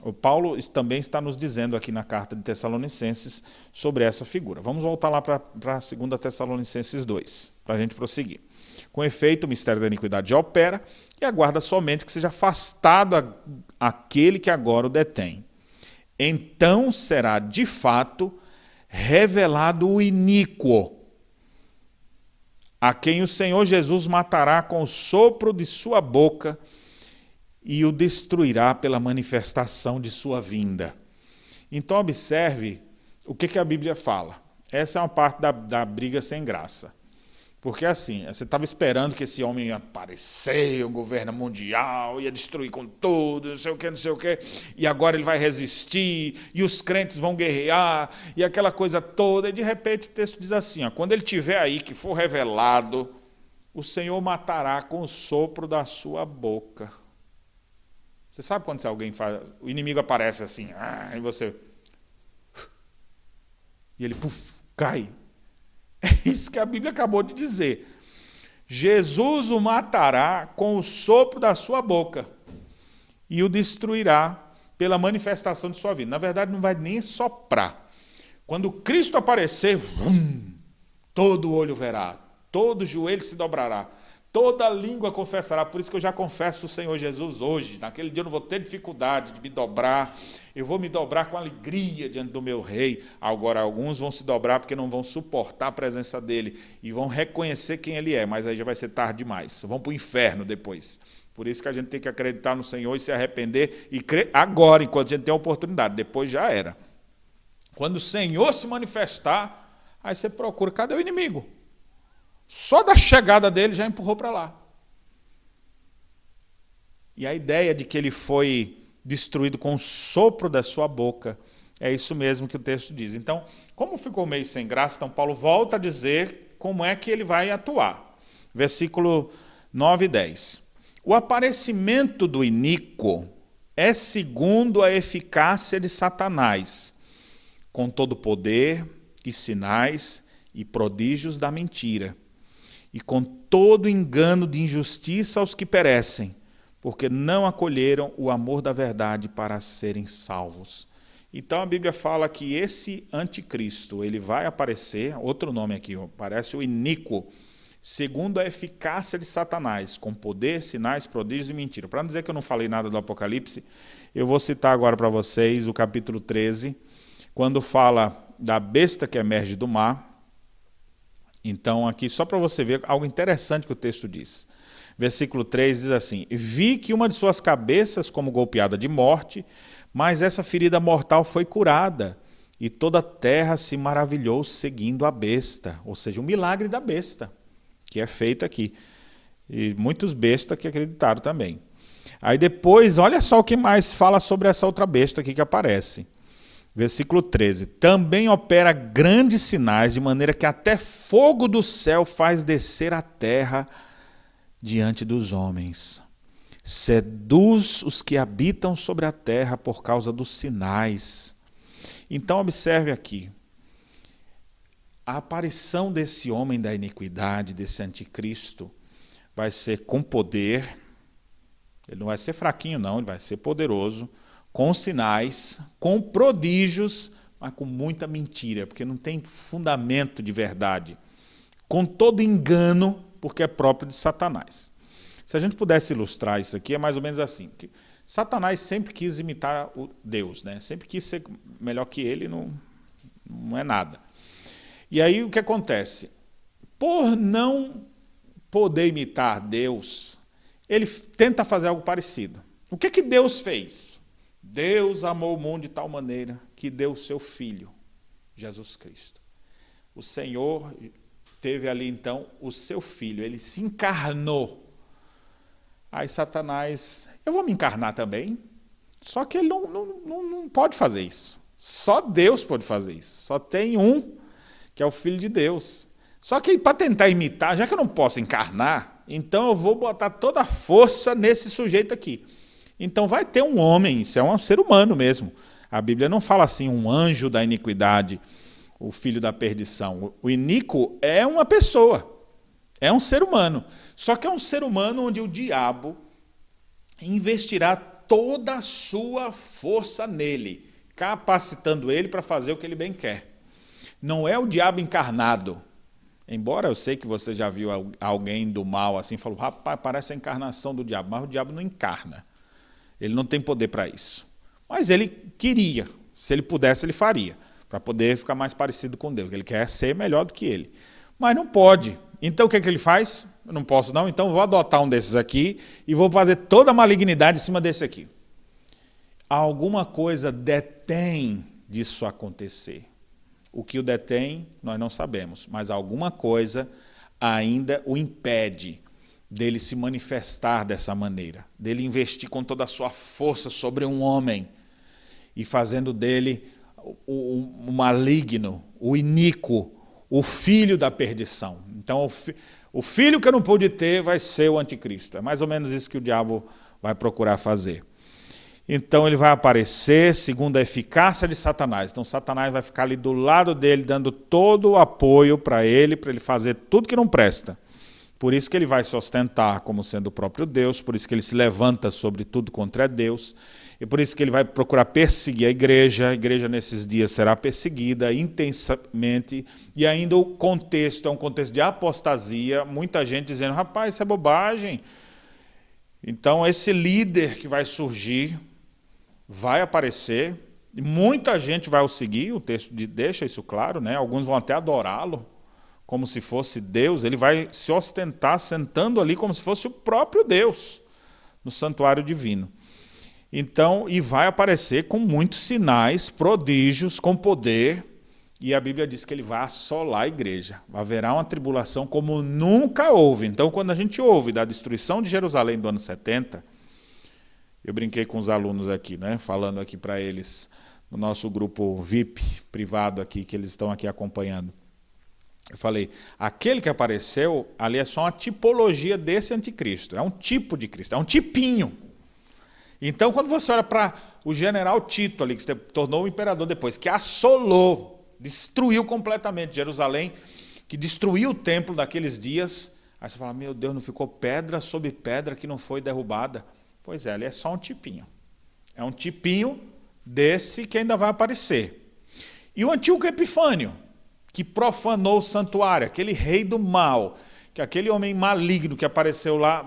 o Paulo também está nos dizendo aqui na carta de Tessalonicenses sobre essa figura. Vamos voltar lá para a 2 Tessalonicenses 2, para a gente prosseguir. Com efeito, o mistério da iniquidade já opera e aguarda somente que seja afastado a, aquele que agora o detém. Então será de fato revelado o iníquo, a quem o Senhor Jesus matará com o sopro de sua boca e o destruirá pela manifestação de sua vinda. Então, observe o que, que a Bíblia fala. Essa é uma parte da, da briga sem graça. Porque assim, você estava esperando que esse homem ia aparecer, o governo mundial, ia destruir com tudo, não sei o que, não sei o que, e agora ele vai resistir, e os crentes vão guerrear, e aquela coisa toda, e de repente o texto diz assim: ó, quando ele tiver aí, que for revelado, o Senhor matará com o sopro da sua boca. Você sabe quando alguém faz. O inimigo aparece assim, ah, e você. E ele puf, cai. É isso que a Bíblia acabou de dizer. Jesus o matará com o sopro da sua boca e o destruirá pela manifestação de sua vida. Na verdade, não vai nem soprar. Quando Cristo aparecer, hum, todo olho verá, todo joelho se dobrará Toda língua confessará, por isso que eu já confesso o Senhor Jesus hoje. Naquele dia eu não vou ter dificuldade de me dobrar, eu vou me dobrar com alegria diante do meu rei. Agora, alguns vão se dobrar porque não vão suportar a presença dele e vão reconhecer quem ele é, mas aí já vai ser tarde demais. Vão para o inferno depois. Por isso que a gente tem que acreditar no Senhor e se arrepender e crer agora, enquanto a gente tem a oportunidade. Depois já era. Quando o Senhor se manifestar, aí você procura: cadê o inimigo? Só da chegada dele já empurrou para lá. E a ideia de que ele foi destruído com o sopro da sua boca É isso mesmo que o texto diz. Então, como ficou meio sem graça, então Paulo volta a dizer como é que ele vai atuar. Versículo 9 e 10. O aparecimento do iníquo é segundo a eficácia de Satanás, com todo poder e sinais e prodígios da mentira, e com todo engano de injustiça aos que perecem, porque não acolheram o amor da verdade para serem salvos. Então a Bíblia fala que esse anticristo, ele vai aparecer, outro nome aqui, parece o iníquo, segundo a eficácia de Satanás, com poder, sinais, prodígios e mentira. Para não dizer que eu não falei nada do Apocalipse, eu vou citar agora para vocês o capítulo 13, quando fala da besta que emerge do mar. Então, aqui, só para você ver algo interessante que o texto diz. Versículo 3 diz assim: Vi que uma de suas cabeças, como golpeada de morte, mas essa ferida mortal foi curada, e toda a terra se maravilhou seguindo a besta, ou seja, o milagre da besta que é feita aqui. E muitos bestas que acreditaram também. Aí depois, olha só o que mais fala sobre essa outra besta aqui que aparece. Versículo 13: Também opera grandes sinais, de maneira que até fogo do céu faz descer a terra diante dos homens. Seduz os que habitam sobre a terra por causa dos sinais. Então, observe aqui: a aparição desse homem da iniquidade, desse anticristo, vai ser com poder, ele não vai ser fraquinho, não, ele vai ser poderoso, com sinais, com prodígios, mas com muita mentira, porque não tem fundamento de verdade. Com todo engano, porque é próprio de Satanás. Se a gente pudesse ilustrar isso aqui, é mais ou menos assim. Satanás sempre quis imitar o Deus, né? sempre quis ser melhor que ele, não, não é nada. E aí o que acontece? Por não poder imitar Deus, ele tenta fazer algo parecido. O que que Deus fez? Deus amou o mundo de tal maneira que deu o seu filho, Jesus Cristo. O Senhor teve ali então o seu filho, ele se encarnou. Aí Satanás, eu vou me encarnar também. Só que ele não, não, não, não pode fazer isso. Só Deus pode fazer isso. Só tem um que é o Filho de Deus. Só que para tentar imitar, já que eu não posso encarnar, então eu vou botar toda a força nesse sujeito aqui. Então vai ter um homem, isso é um ser humano mesmo. A Bíblia não fala assim, um anjo da iniquidade, o filho da perdição. O iníquo é uma pessoa, é um ser humano. Só que é um ser humano onde o diabo investirá toda a sua força nele, capacitando ele para fazer o que ele bem quer. Não é o diabo encarnado. Embora eu sei que você já viu alguém do mal assim, falou, rapaz, parece a encarnação do diabo, mas o diabo não encarna. Ele não tem poder para isso. Mas ele queria, se ele pudesse, ele faria, para poder ficar mais parecido com Deus. Ele quer ser melhor do que ele. Mas não pode. Então o que, é que ele faz? Eu não posso, não, então vou adotar um desses aqui e vou fazer toda a malignidade em cima desse aqui. Alguma coisa detém disso acontecer. O que o detém, nós não sabemos, mas alguma coisa ainda o impede dele se manifestar dessa maneira, dele investir com toda a sua força sobre um homem e fazendo dele o, o maligno, o iníquo, o filho da perdição. Então, o, fi, o filho que eu não pude ter vai ser o anticristo. É mais ou menos isso que o diabo vai procurar fazer. Então ele vai aparecer segundo a eficácia de Satanás. Então Satanás vai ficar ali do lado dele, dando todo o apoio para ele, para ele fazer tudo que não presta. Por isso que ele vai se ostentar como sendo o próprio Deus, por isso que ele se levanta sobre tudo contra Deus, e por isso que ele vai procurar perseguir a igreja. A igreja nesses dias será perseguida intensamente, e ainda o contexto é um contexto de apostasia, muita gente dizendo: rapaz, isso é bobagem. Então, esse líder que vai surgir, vai aparecer, e muita gente vai o seguir, o texto deixa isso claro, né? alguns vão até adorá-lo, como se fosse Deus, ele vai se ostentar sentando ali como se fosse o próprio Deus, no santuário divino. Então, e vai aparecer com muitos sinais, prodígios, com poder, e a Bíblia diz que ele vai assolar a igreja. Haverá uma tribulação como nunca houve. Então, quando a gente ouve da destruição de Jerusalém do ano 70, eu brinquei com os alunos aqui, né, falando aqui para eles no nosso grupo VIP privado aqui, que eles estão aqui acompanhando. Eu falei, aquele que apareceu ali é só uma tipologia desse anticristo. É um tipo de Cristo, é um tipinho. Então, quando você olha para o general Tito ali, que se tornou o imperador depois, que assolou, destruiu completamente Jerusalém, que destruiu o templo daqueles dias, aí você fala, meu Deus, não ficou pedra sobre pedra que não foi derrubada. Pois é, ele é só um tipinho. É um tipinho desse que ainda vai aparecer. E o antigo Epifânio, que profanou o santuário, aquele rei do mal, que aquele homem maligno que apareceu lá,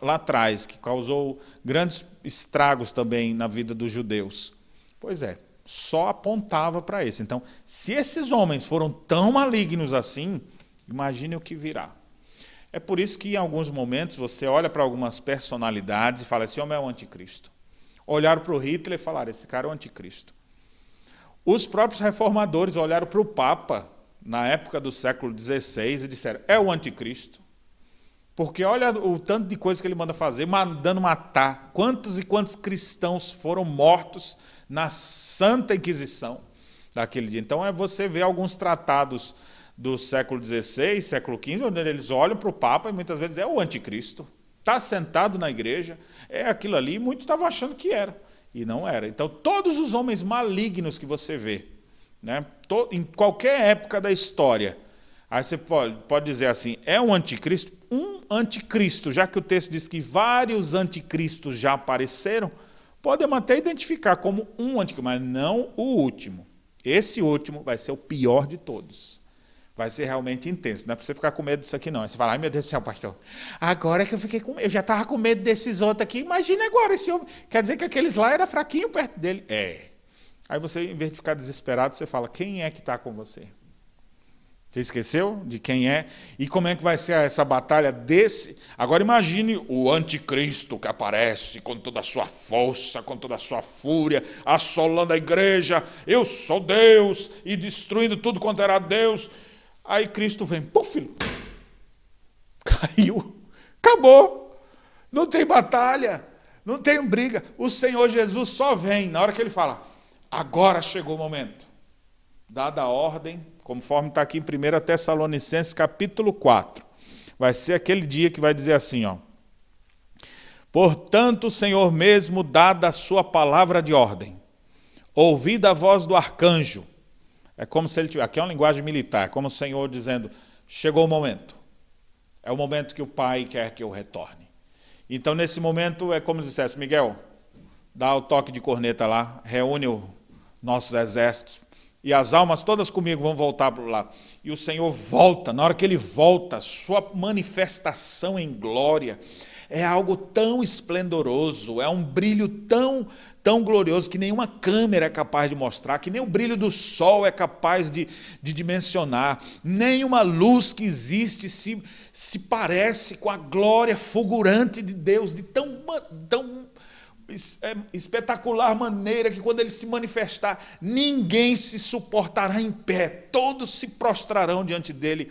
lá atrás, que causou grandes estragos também na vida dos judeus. Pois é, só apontava para esse. Então, se esses homens foram tão malignos assim, imagine o que virá. É por isso que em alguns momentos você olha para algumas personalidades e fala: esse homem é o anticristo. Olharam para o Hitler e falaram: esse cara é o anticristo. Os próprios reformadores olharam para o Papa, na época do século XVI, e disseram: é o anticristo. Porque olha o tanto de coisa que ele manda fazer, mandando matar. Quantos e quantos cristãos foram mortos na Santa Inquisição daquele dia. Então, é você ver alguns tratados do século XVI, século XV, onde eles olham para o Papa e muitas vezes é o anticristo. Está sentado na igreja, é aquilo ali, e muitos estavam achando que era. E não era. Então, todos os homens malignos que você vê, né, em qualquer época da história, aí você pode, pode dizer assim: é um anticristo? Um anticristo, já que o texto diz que vários anticristos já apareceram, podemos até identificar como um anticristo, mas não o último. Esse último vai ser o pior de todos vai ser realmente intenso. Não é para você ficar com medo disso aqui, não. Você fala, ai meu Deus do céu, pastor. Agora que eu fiquei com Eu já estava com medo desses outros aqui. Imagina agora esse homem. Quer dizer que aqueles lá era fraquinho perto dele. É. Aí você, em vez de ficar desesperado, você fala, quem é que está com você? Você esqueceu de quem é? E como é que vai ser essa batalha desse? Agora imagine o anticristo que aparece com toda a sua força, com toda a sua fúria, assolando a igreja. Eu sou Deus e destruindo tudo quanto era Deus. Aí Cristo vem, filho, caiu, acabou, não tem batalha, não tem briga. O Senhor Jesus só vem na hora que ele fala, agora chegou o momento. Dada a ordem, conforme está aqui em 1 Tessalonicenses capítulo 4. Vai ser aquele dia que vai dizer assim, ó. Portanto, o Senhor mesmo, dada a sua palavra de ordem, ouvida a voz do arcanjo, é como se ele tivesse. Aqui é uma linguagem militar, como o Senhor dizendo: chegou o momento. É o momento que o Pai quer que eu retorne. Então, nesse momento, é como se dissesse: Miguel, dá o toque de corneta lá, reúne os nossos exércitos, e as almas todas comigo vão voltar para lá. E o Senhor volta, na hora que ele volta, sua manifestação em glória é algo tão esplendoroso, é um brilho tão tão glorioso que nenhuma câmera é capaz de mostrar, que nem o brilho do sol é capaz de, de dimensionar, nenhuma luz que existe se, se parece com a glória fulgurante de Deus, de tão, tão é, espetacular maneira que quando ele se manifestar, ninguém se suportará em pé, todos se prostrarão diante dele,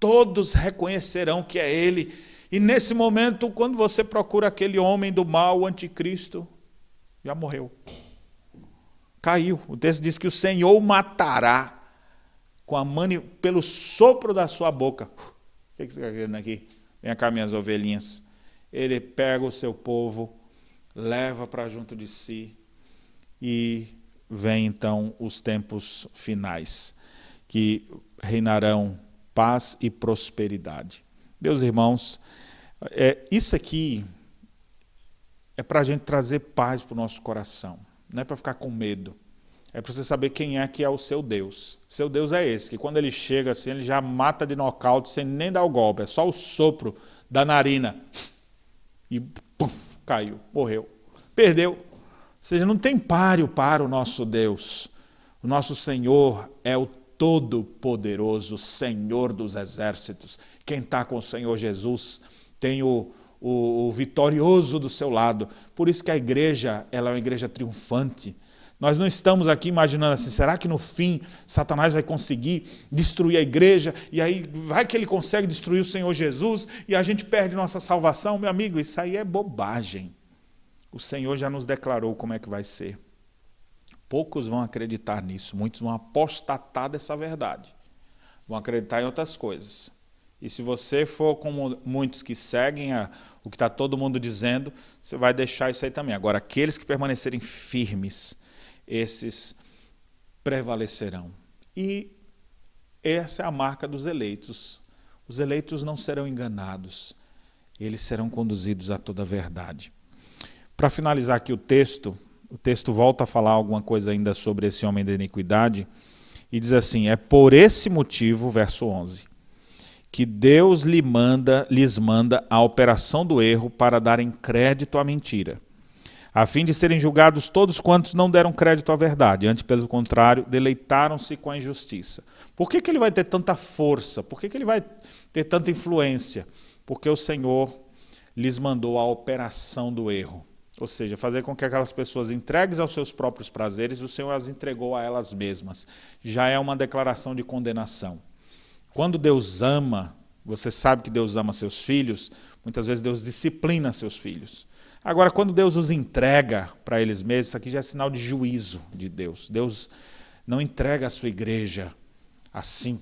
todos reconhecerão que é ele. E nesse momento, quando você procura aquele homem do mal, o anticristo, já morreu. Caiu. O texto diz que o Senhor matará com a mani, pelo sopro da sua boca. O que você está querendo aqui? Vem cá, minhas ovelhinhas. Ele pega o seu povo, leva para junto de si e vem então os tempos finais, que reinarão paz e prosperidade. Meus irmãos, é, isso aqui é para a gente trazer paz para o nosso coração, não é para ficar com medo. É para você saber quem é que é o seu Deus. Seu Deus é esse, que quando ele chega assim, ele já mata de nocaute sem nem dar o golpe, é só o sopro da narina. E puf, caiu, morreu. Perdeu. Ou seja, não tem páreo para o nosso Deus. O nosso Senhor é o Todo-Poderoso, Senhor dos exércitos. Quem está com o Senhor Jesus tem o, o, o vitorioso do seu lado. Por isso que a igreja ela é uma igreja triunfante. Nós não estamos aqui imaginando assim, será que no fim Satanás vai conseguir destruir a igreja e aí vai que ele consegue destruir o Senhor Jesus e a gente perde nossa salvação? Meu amigo, isso aí é bobagem. O Senhor já nos declarou como é que vai ser. poucos vão acreditar nisso, muitos vão apostatar dessa verdade, vão acreditar em outras coisas. E se você for como muitos que seguem a, o que está todo mundo dizendo, você vai deixar isso aí também. Agora, aqueles que permanecerem firmes, esses prevalecerão. E essa é a marca dos eleitos. Os eleitos não serão enganados, eles serão conduzidos a toda a verdade. Para finalizar aqui o texto, o texto volta a falar alguma coisa ainda sobre esse homem da iniquidade e diz assim: É por esse motivo, verso 11 que Deus lhe manda, lhes manda a operação do erro para darem crédito à mentira, a fim de serem julgados todos quantos não deram crédito à verdade, antes, pelo contrário, deleitaram-se com a injustiça. Por que, que ele vai ter tanta força? Por que, que ele vai ter tanta influência? Porque o Senhor lhes mandou a operação do erro. Ou seja, fazer com que aquelas pessoas entregues aos seus próprios prazeres, o Senhor as entregou a elas mesmas. Já é uma declaração de condenação. Quando Deus ama, você sabe que Deus ama seus filhos, muitas vezes Deus disciplina seus filhos. Agora, quando Deus os entrega para eles mesmos, isso aqui já é sinal de juízo de Deus. Deus não entrega a sua igreja assim,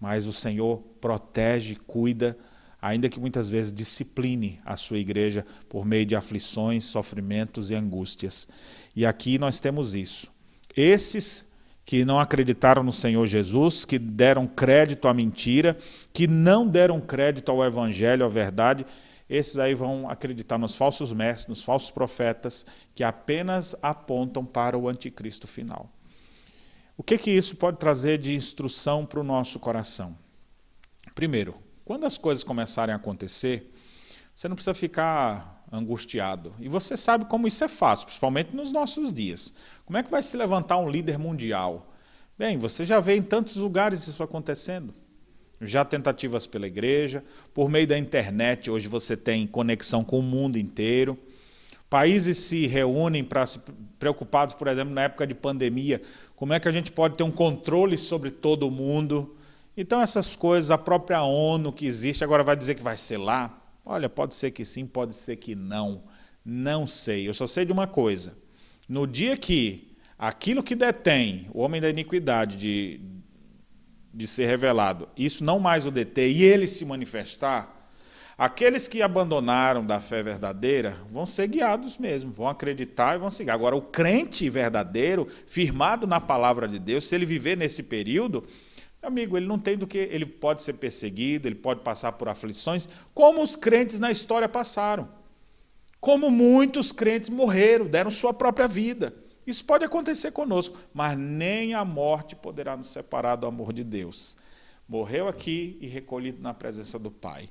mas o Senhor protege, cuida, ainda que muitas vezes discipline a sua igreja por meio de aflições, sofrimentos e angústias. E aqui nós temos isso. Esses que não acreditaram no Senhor Jesus, que deram crédito à mentira, que não deram crédito ao Evangelho, à verdade, esses aí vão acreditar nos falsos mestres, nos falsos profetas, que apenas apontam para o anticristo final. O que, que isso pode trazer de instrução para o nosso coração? Primeiro, quando as coisas começarem a acontecer, você não precisa ficar angustiado. E você sabe como isso é fácil, principalmente nos nossos dias. Como é que vai se levantar um líder mundial? Bem, você já vê em tantos lugares isso acontecendo. Já tentativas pela igreja, por meio da internet, hoje você tem conexão com o mundo inteiro. Países se reúnem para se preocupados, por exemplo, na época de pandemia, como é que a gente pode ter um controle sobre todo o mundo? Então essas coisas, a própria ONU que existe agora vai dizer que vai ser lá, Olha, pode ser que sim, pode ser que não. Não sei. Eu só sei de uma coisa. No dia que aquilo que detém o homem da iniquidade de, de ser revelado, isso não mais o deter e ele se manifestar, aqueles que abandonaram da fé verdadeira vão ser guiados mesmo, vão acreditar e vão seguir. Agora, o crente verdadeiro, firmado na palavra de Deus, se ele viver nesse período, Amigo, ele não tem do que. Ele pode ser perseguido, ele pode passar por aflições, como os crentes na história passaram. Como muitos crentes morreram, deram sua própria vida. Isso pode acontecer conosco, mas nem a morte poderá nos separar do amor de Deus. Morreu aqui e recolhido na presença do Pai.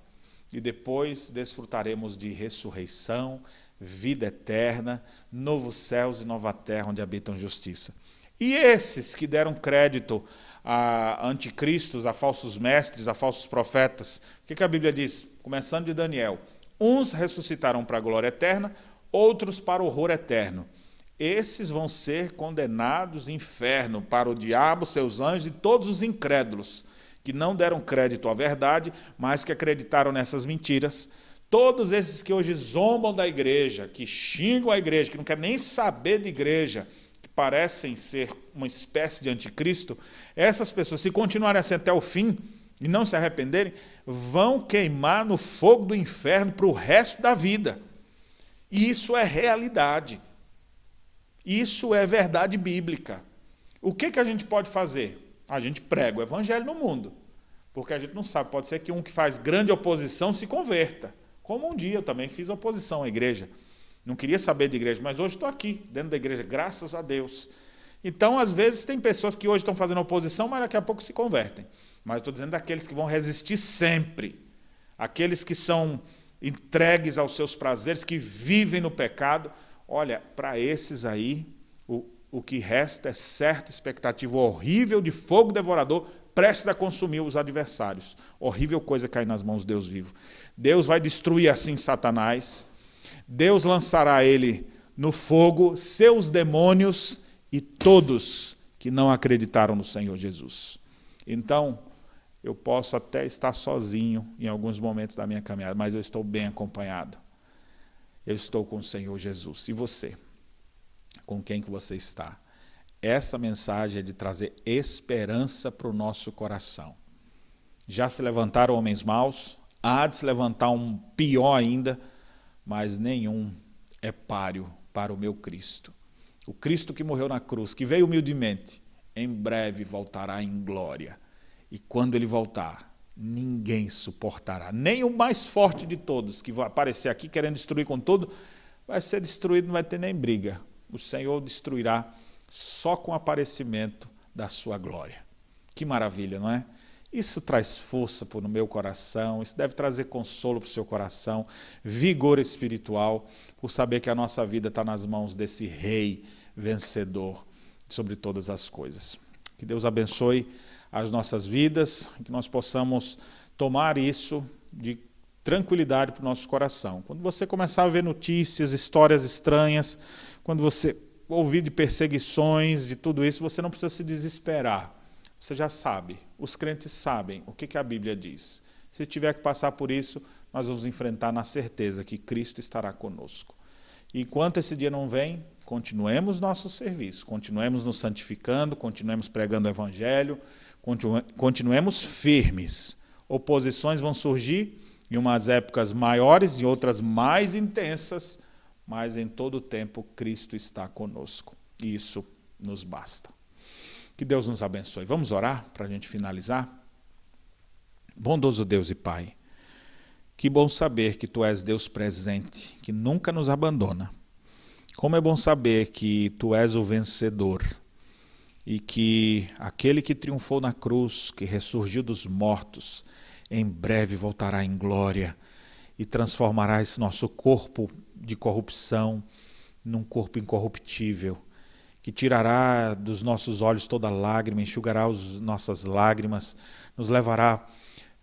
E depois desfrutaremos de ressurreição, vida eterna, novos céus e nova terra onde habitam justiça. E esses que deram crédito a anticristos, a falsos mestres, a falsos profetas. O que, que a Bíblia diz? Começando de Daniel: uns ressuscitarão para a glória eterna, outros para o horror eterno. Esses vão ser condenados inferno para o diabo, seus anjos e todos os incrédulos que não deram crédito à verdade, mas que acreditaram nessas mentiras. Todos esses que hoje zombam da igreja, que xingam a igreja, que não querem nem saber de igreja, parecem ser uma espécie de anticristo, essas pessoas, se continuarem assim até o fim e não se arrependerem, vão queimar no fogo do inferno para o resto da vida. E isso é realidade. Isso é verdade bíblica. O que, que a gente pode fazer? A gente prega o evangelho no mundo. Porque a gente não sabe, pode ser que um que faz grande oposição se converta. Como um dia eu também fiz oposição à igreja. Não queria saber de igreja, mas hoje estou aqui, dentro da igreja, graças a Deus. Então, às vezes, tem pessoas que hoje estão fazendo oposição, mas daqui a pouco se convertem. Mas estou dizendo daqueles que vão resistir sempre. Aqueles que são entregues aos seus prazeres, que vivem no pecado. Olha, para esses aí, o, o que resta é certa expectativa horrível de fogo devorador prestes a consumir os adversários. Horrível coisa cair nas mãos de Deus vivo. Deus vai destruir assim Satanás Deus lançará ele no fogo, seus demônios e todos que não acreditaram no Senhor Jesus. Então, eu posso até estar sozinho em alguns momentos da minha caminhada, mas eu estou bem acompanhado. Eu estou com o Senhor Jesus. E você? Com quem que você está? essa mensagem é de trazer esperança para o nosso coração. Já se levantaram homens maus, há de se levantar um pior ainda, mas nenhum é páreo para o meu Cristo. O Cristo que morreu na cruz, que veio humildemente, em breve voltará em glória. E quando ele voltar, ninguém suportará, nem o mais forte de todos, que vai aparecer aqui querendo destruir com tudo, vai ser destruído, não vai ter nem briga. O Senhor destruirá só com o aparecimento da sua glória. Que maravilha, não é? Isso traz força para o meu coração, isso deve trazer consolo para o seu coração, vigor espiritual, por saber que a nossa vida está nas mãos desse Rei vencedor sobre todas as coisas. Que Deus abençoe as nossas vidas, que nós possamos tomar isso de tranquilidade para o nosso coração. Quando você começar a ver notícias, histórias estranhas, quando você ouvir de perseguições, de tudo isso, você não precisa se desesperar. Você já sabe, os crentes sabem o que, a Bíblia diz. Se tiver que passar por isso, nós vamos enfrentar na certeza que Cristo estará conosco. E enquanto esse dia não vem, continuemos nosso serviço, continuemos nos santificando, continuemos pregando o Evangelho, continuemos firmes. Oposições vão surgir em umas épocas maiores e outras mais intensas, mas em todo o tempo Cristo está conosco. E isso nos basta. Que Deus nos abençoe. Vamos orar para a gente finalizar? Bondoso Deus e Pai, que bom saber que Tu és Deus presente, que nunca nos abandona. Como é bom saber que Tu és o vencedor e que aquele que triunfou na cruz, que ressurgiu dos mortos, em breve voltará em glória e transformará esse nosso corpo de corrupção num corpo incorruptível, que tirará dos nossos olhos toda lágrima, enxugará as nossas lágrimas, nos levará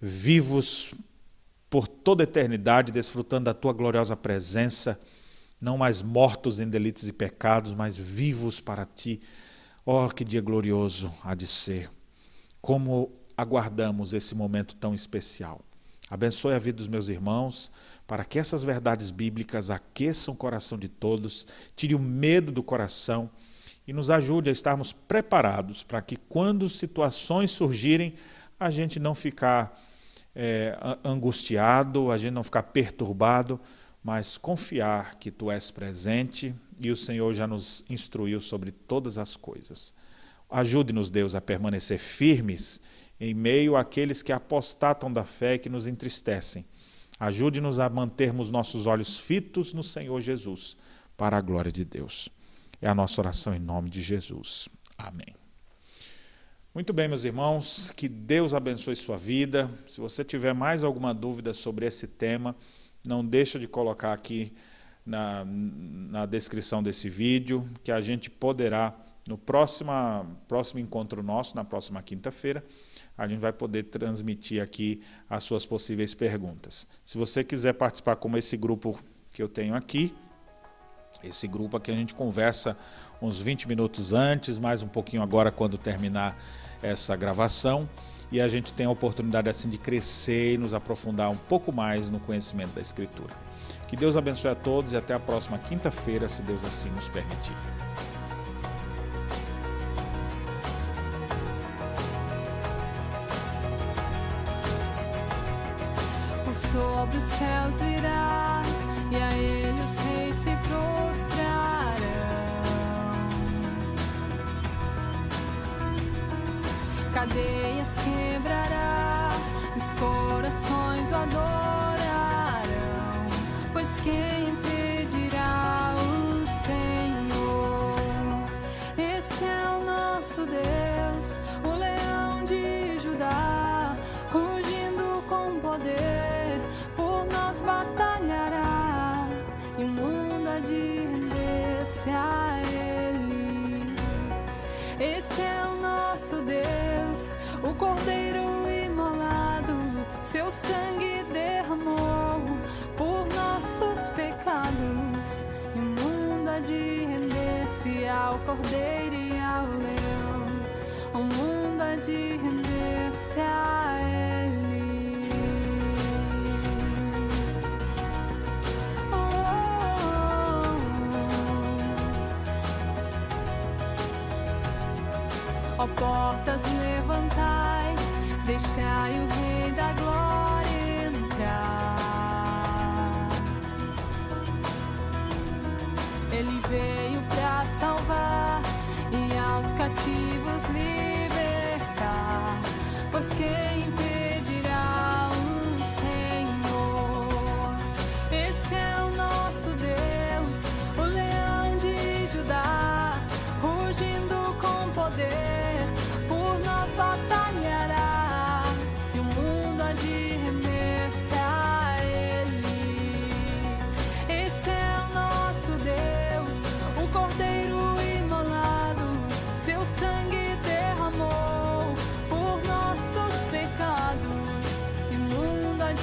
vivos por toda a eternidade, desfrutando da tua gloriosa presença, não mais mortos em delitos e pecados, mas vivos para ti. Oh, que dia glorioso há de ser! Como aguardamos esse momento tão especial. Abençoe a vida dos meus irmãos, para que essas verdades bíblicas aqueçam o coração de todos, tire o medo do coração e nos ajude a estarmos preparados para que, quando situações surgirem, a gente não ficar é, angustiado, a gente não ficar perturbado, mas confiar que Tu és presente e o Senhor já nos instruiu sobre todas as coisas. Ajude-nos, Deus, a permanecer firmes em meio àqueles que apostatam da fé e que nos entristecem Ajude-nos a mantermos nossos olhos fitos no Senhor Jesus, para a glória de Deus. É a nossa oração em nome de Jesus. Amém. Muito bem, meus irmãos, que Deus abençoe sua vida. Se você tiver mais alguma dúvida sobre esse tema, não deixa de colocar aqui na, na descrição desse vídeo, que a gente poderá, no próximo, próximo encontro nosso, na próxima quinta-feira, a gente vai poder transmitir aqui as suas possíveis perguntas. Se você quiser participar como esse grupo que eu tenho aqui, esse grupo aqui a gente conversa uns 20 minutos antes, mais um pouquinho agora quando terminar essa gravação, e a gente tem a oportunidade assim de crescer e nos aprofundar um pouco mais no conhecimento da escritura. Que Deus abençoe a todos e até a próxima quinta-feira, se Deus assim nos permitir. sobre os céus e a ele os reis se prostrarão. Cadeias quebrará, os corações o adorarão, pois quem impedirá o Senhor? Esse é o nosso Deus, o render-se a Ele. Esse é o nosso Deus, o Cordeiro imolado, seu sangue derramou por nossos pecados. E o mundo há de render-se ao Cordeiro e ao Leão. O mundo há de render-se a Ele. Ó portas levantai, deixai o Rei da Glória entrar. Ele veio para salvar e aos cativos libertar, pois quem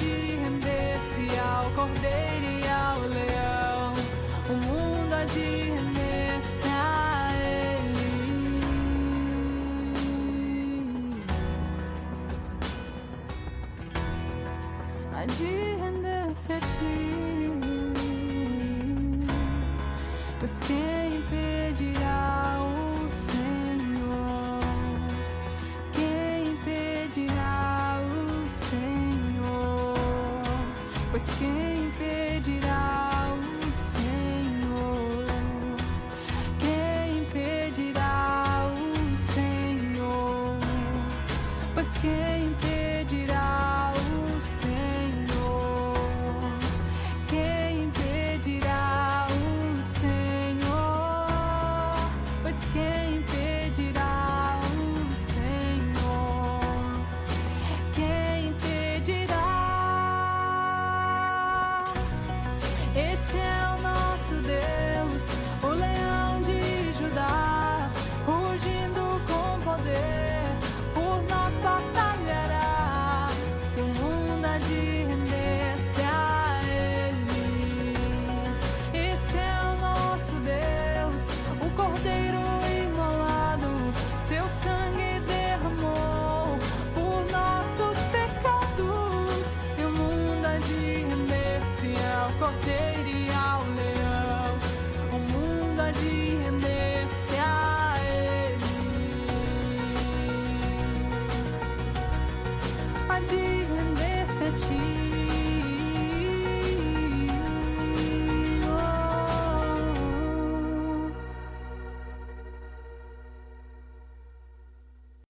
de render-se ao cordeiro e ao leão. O mundo há de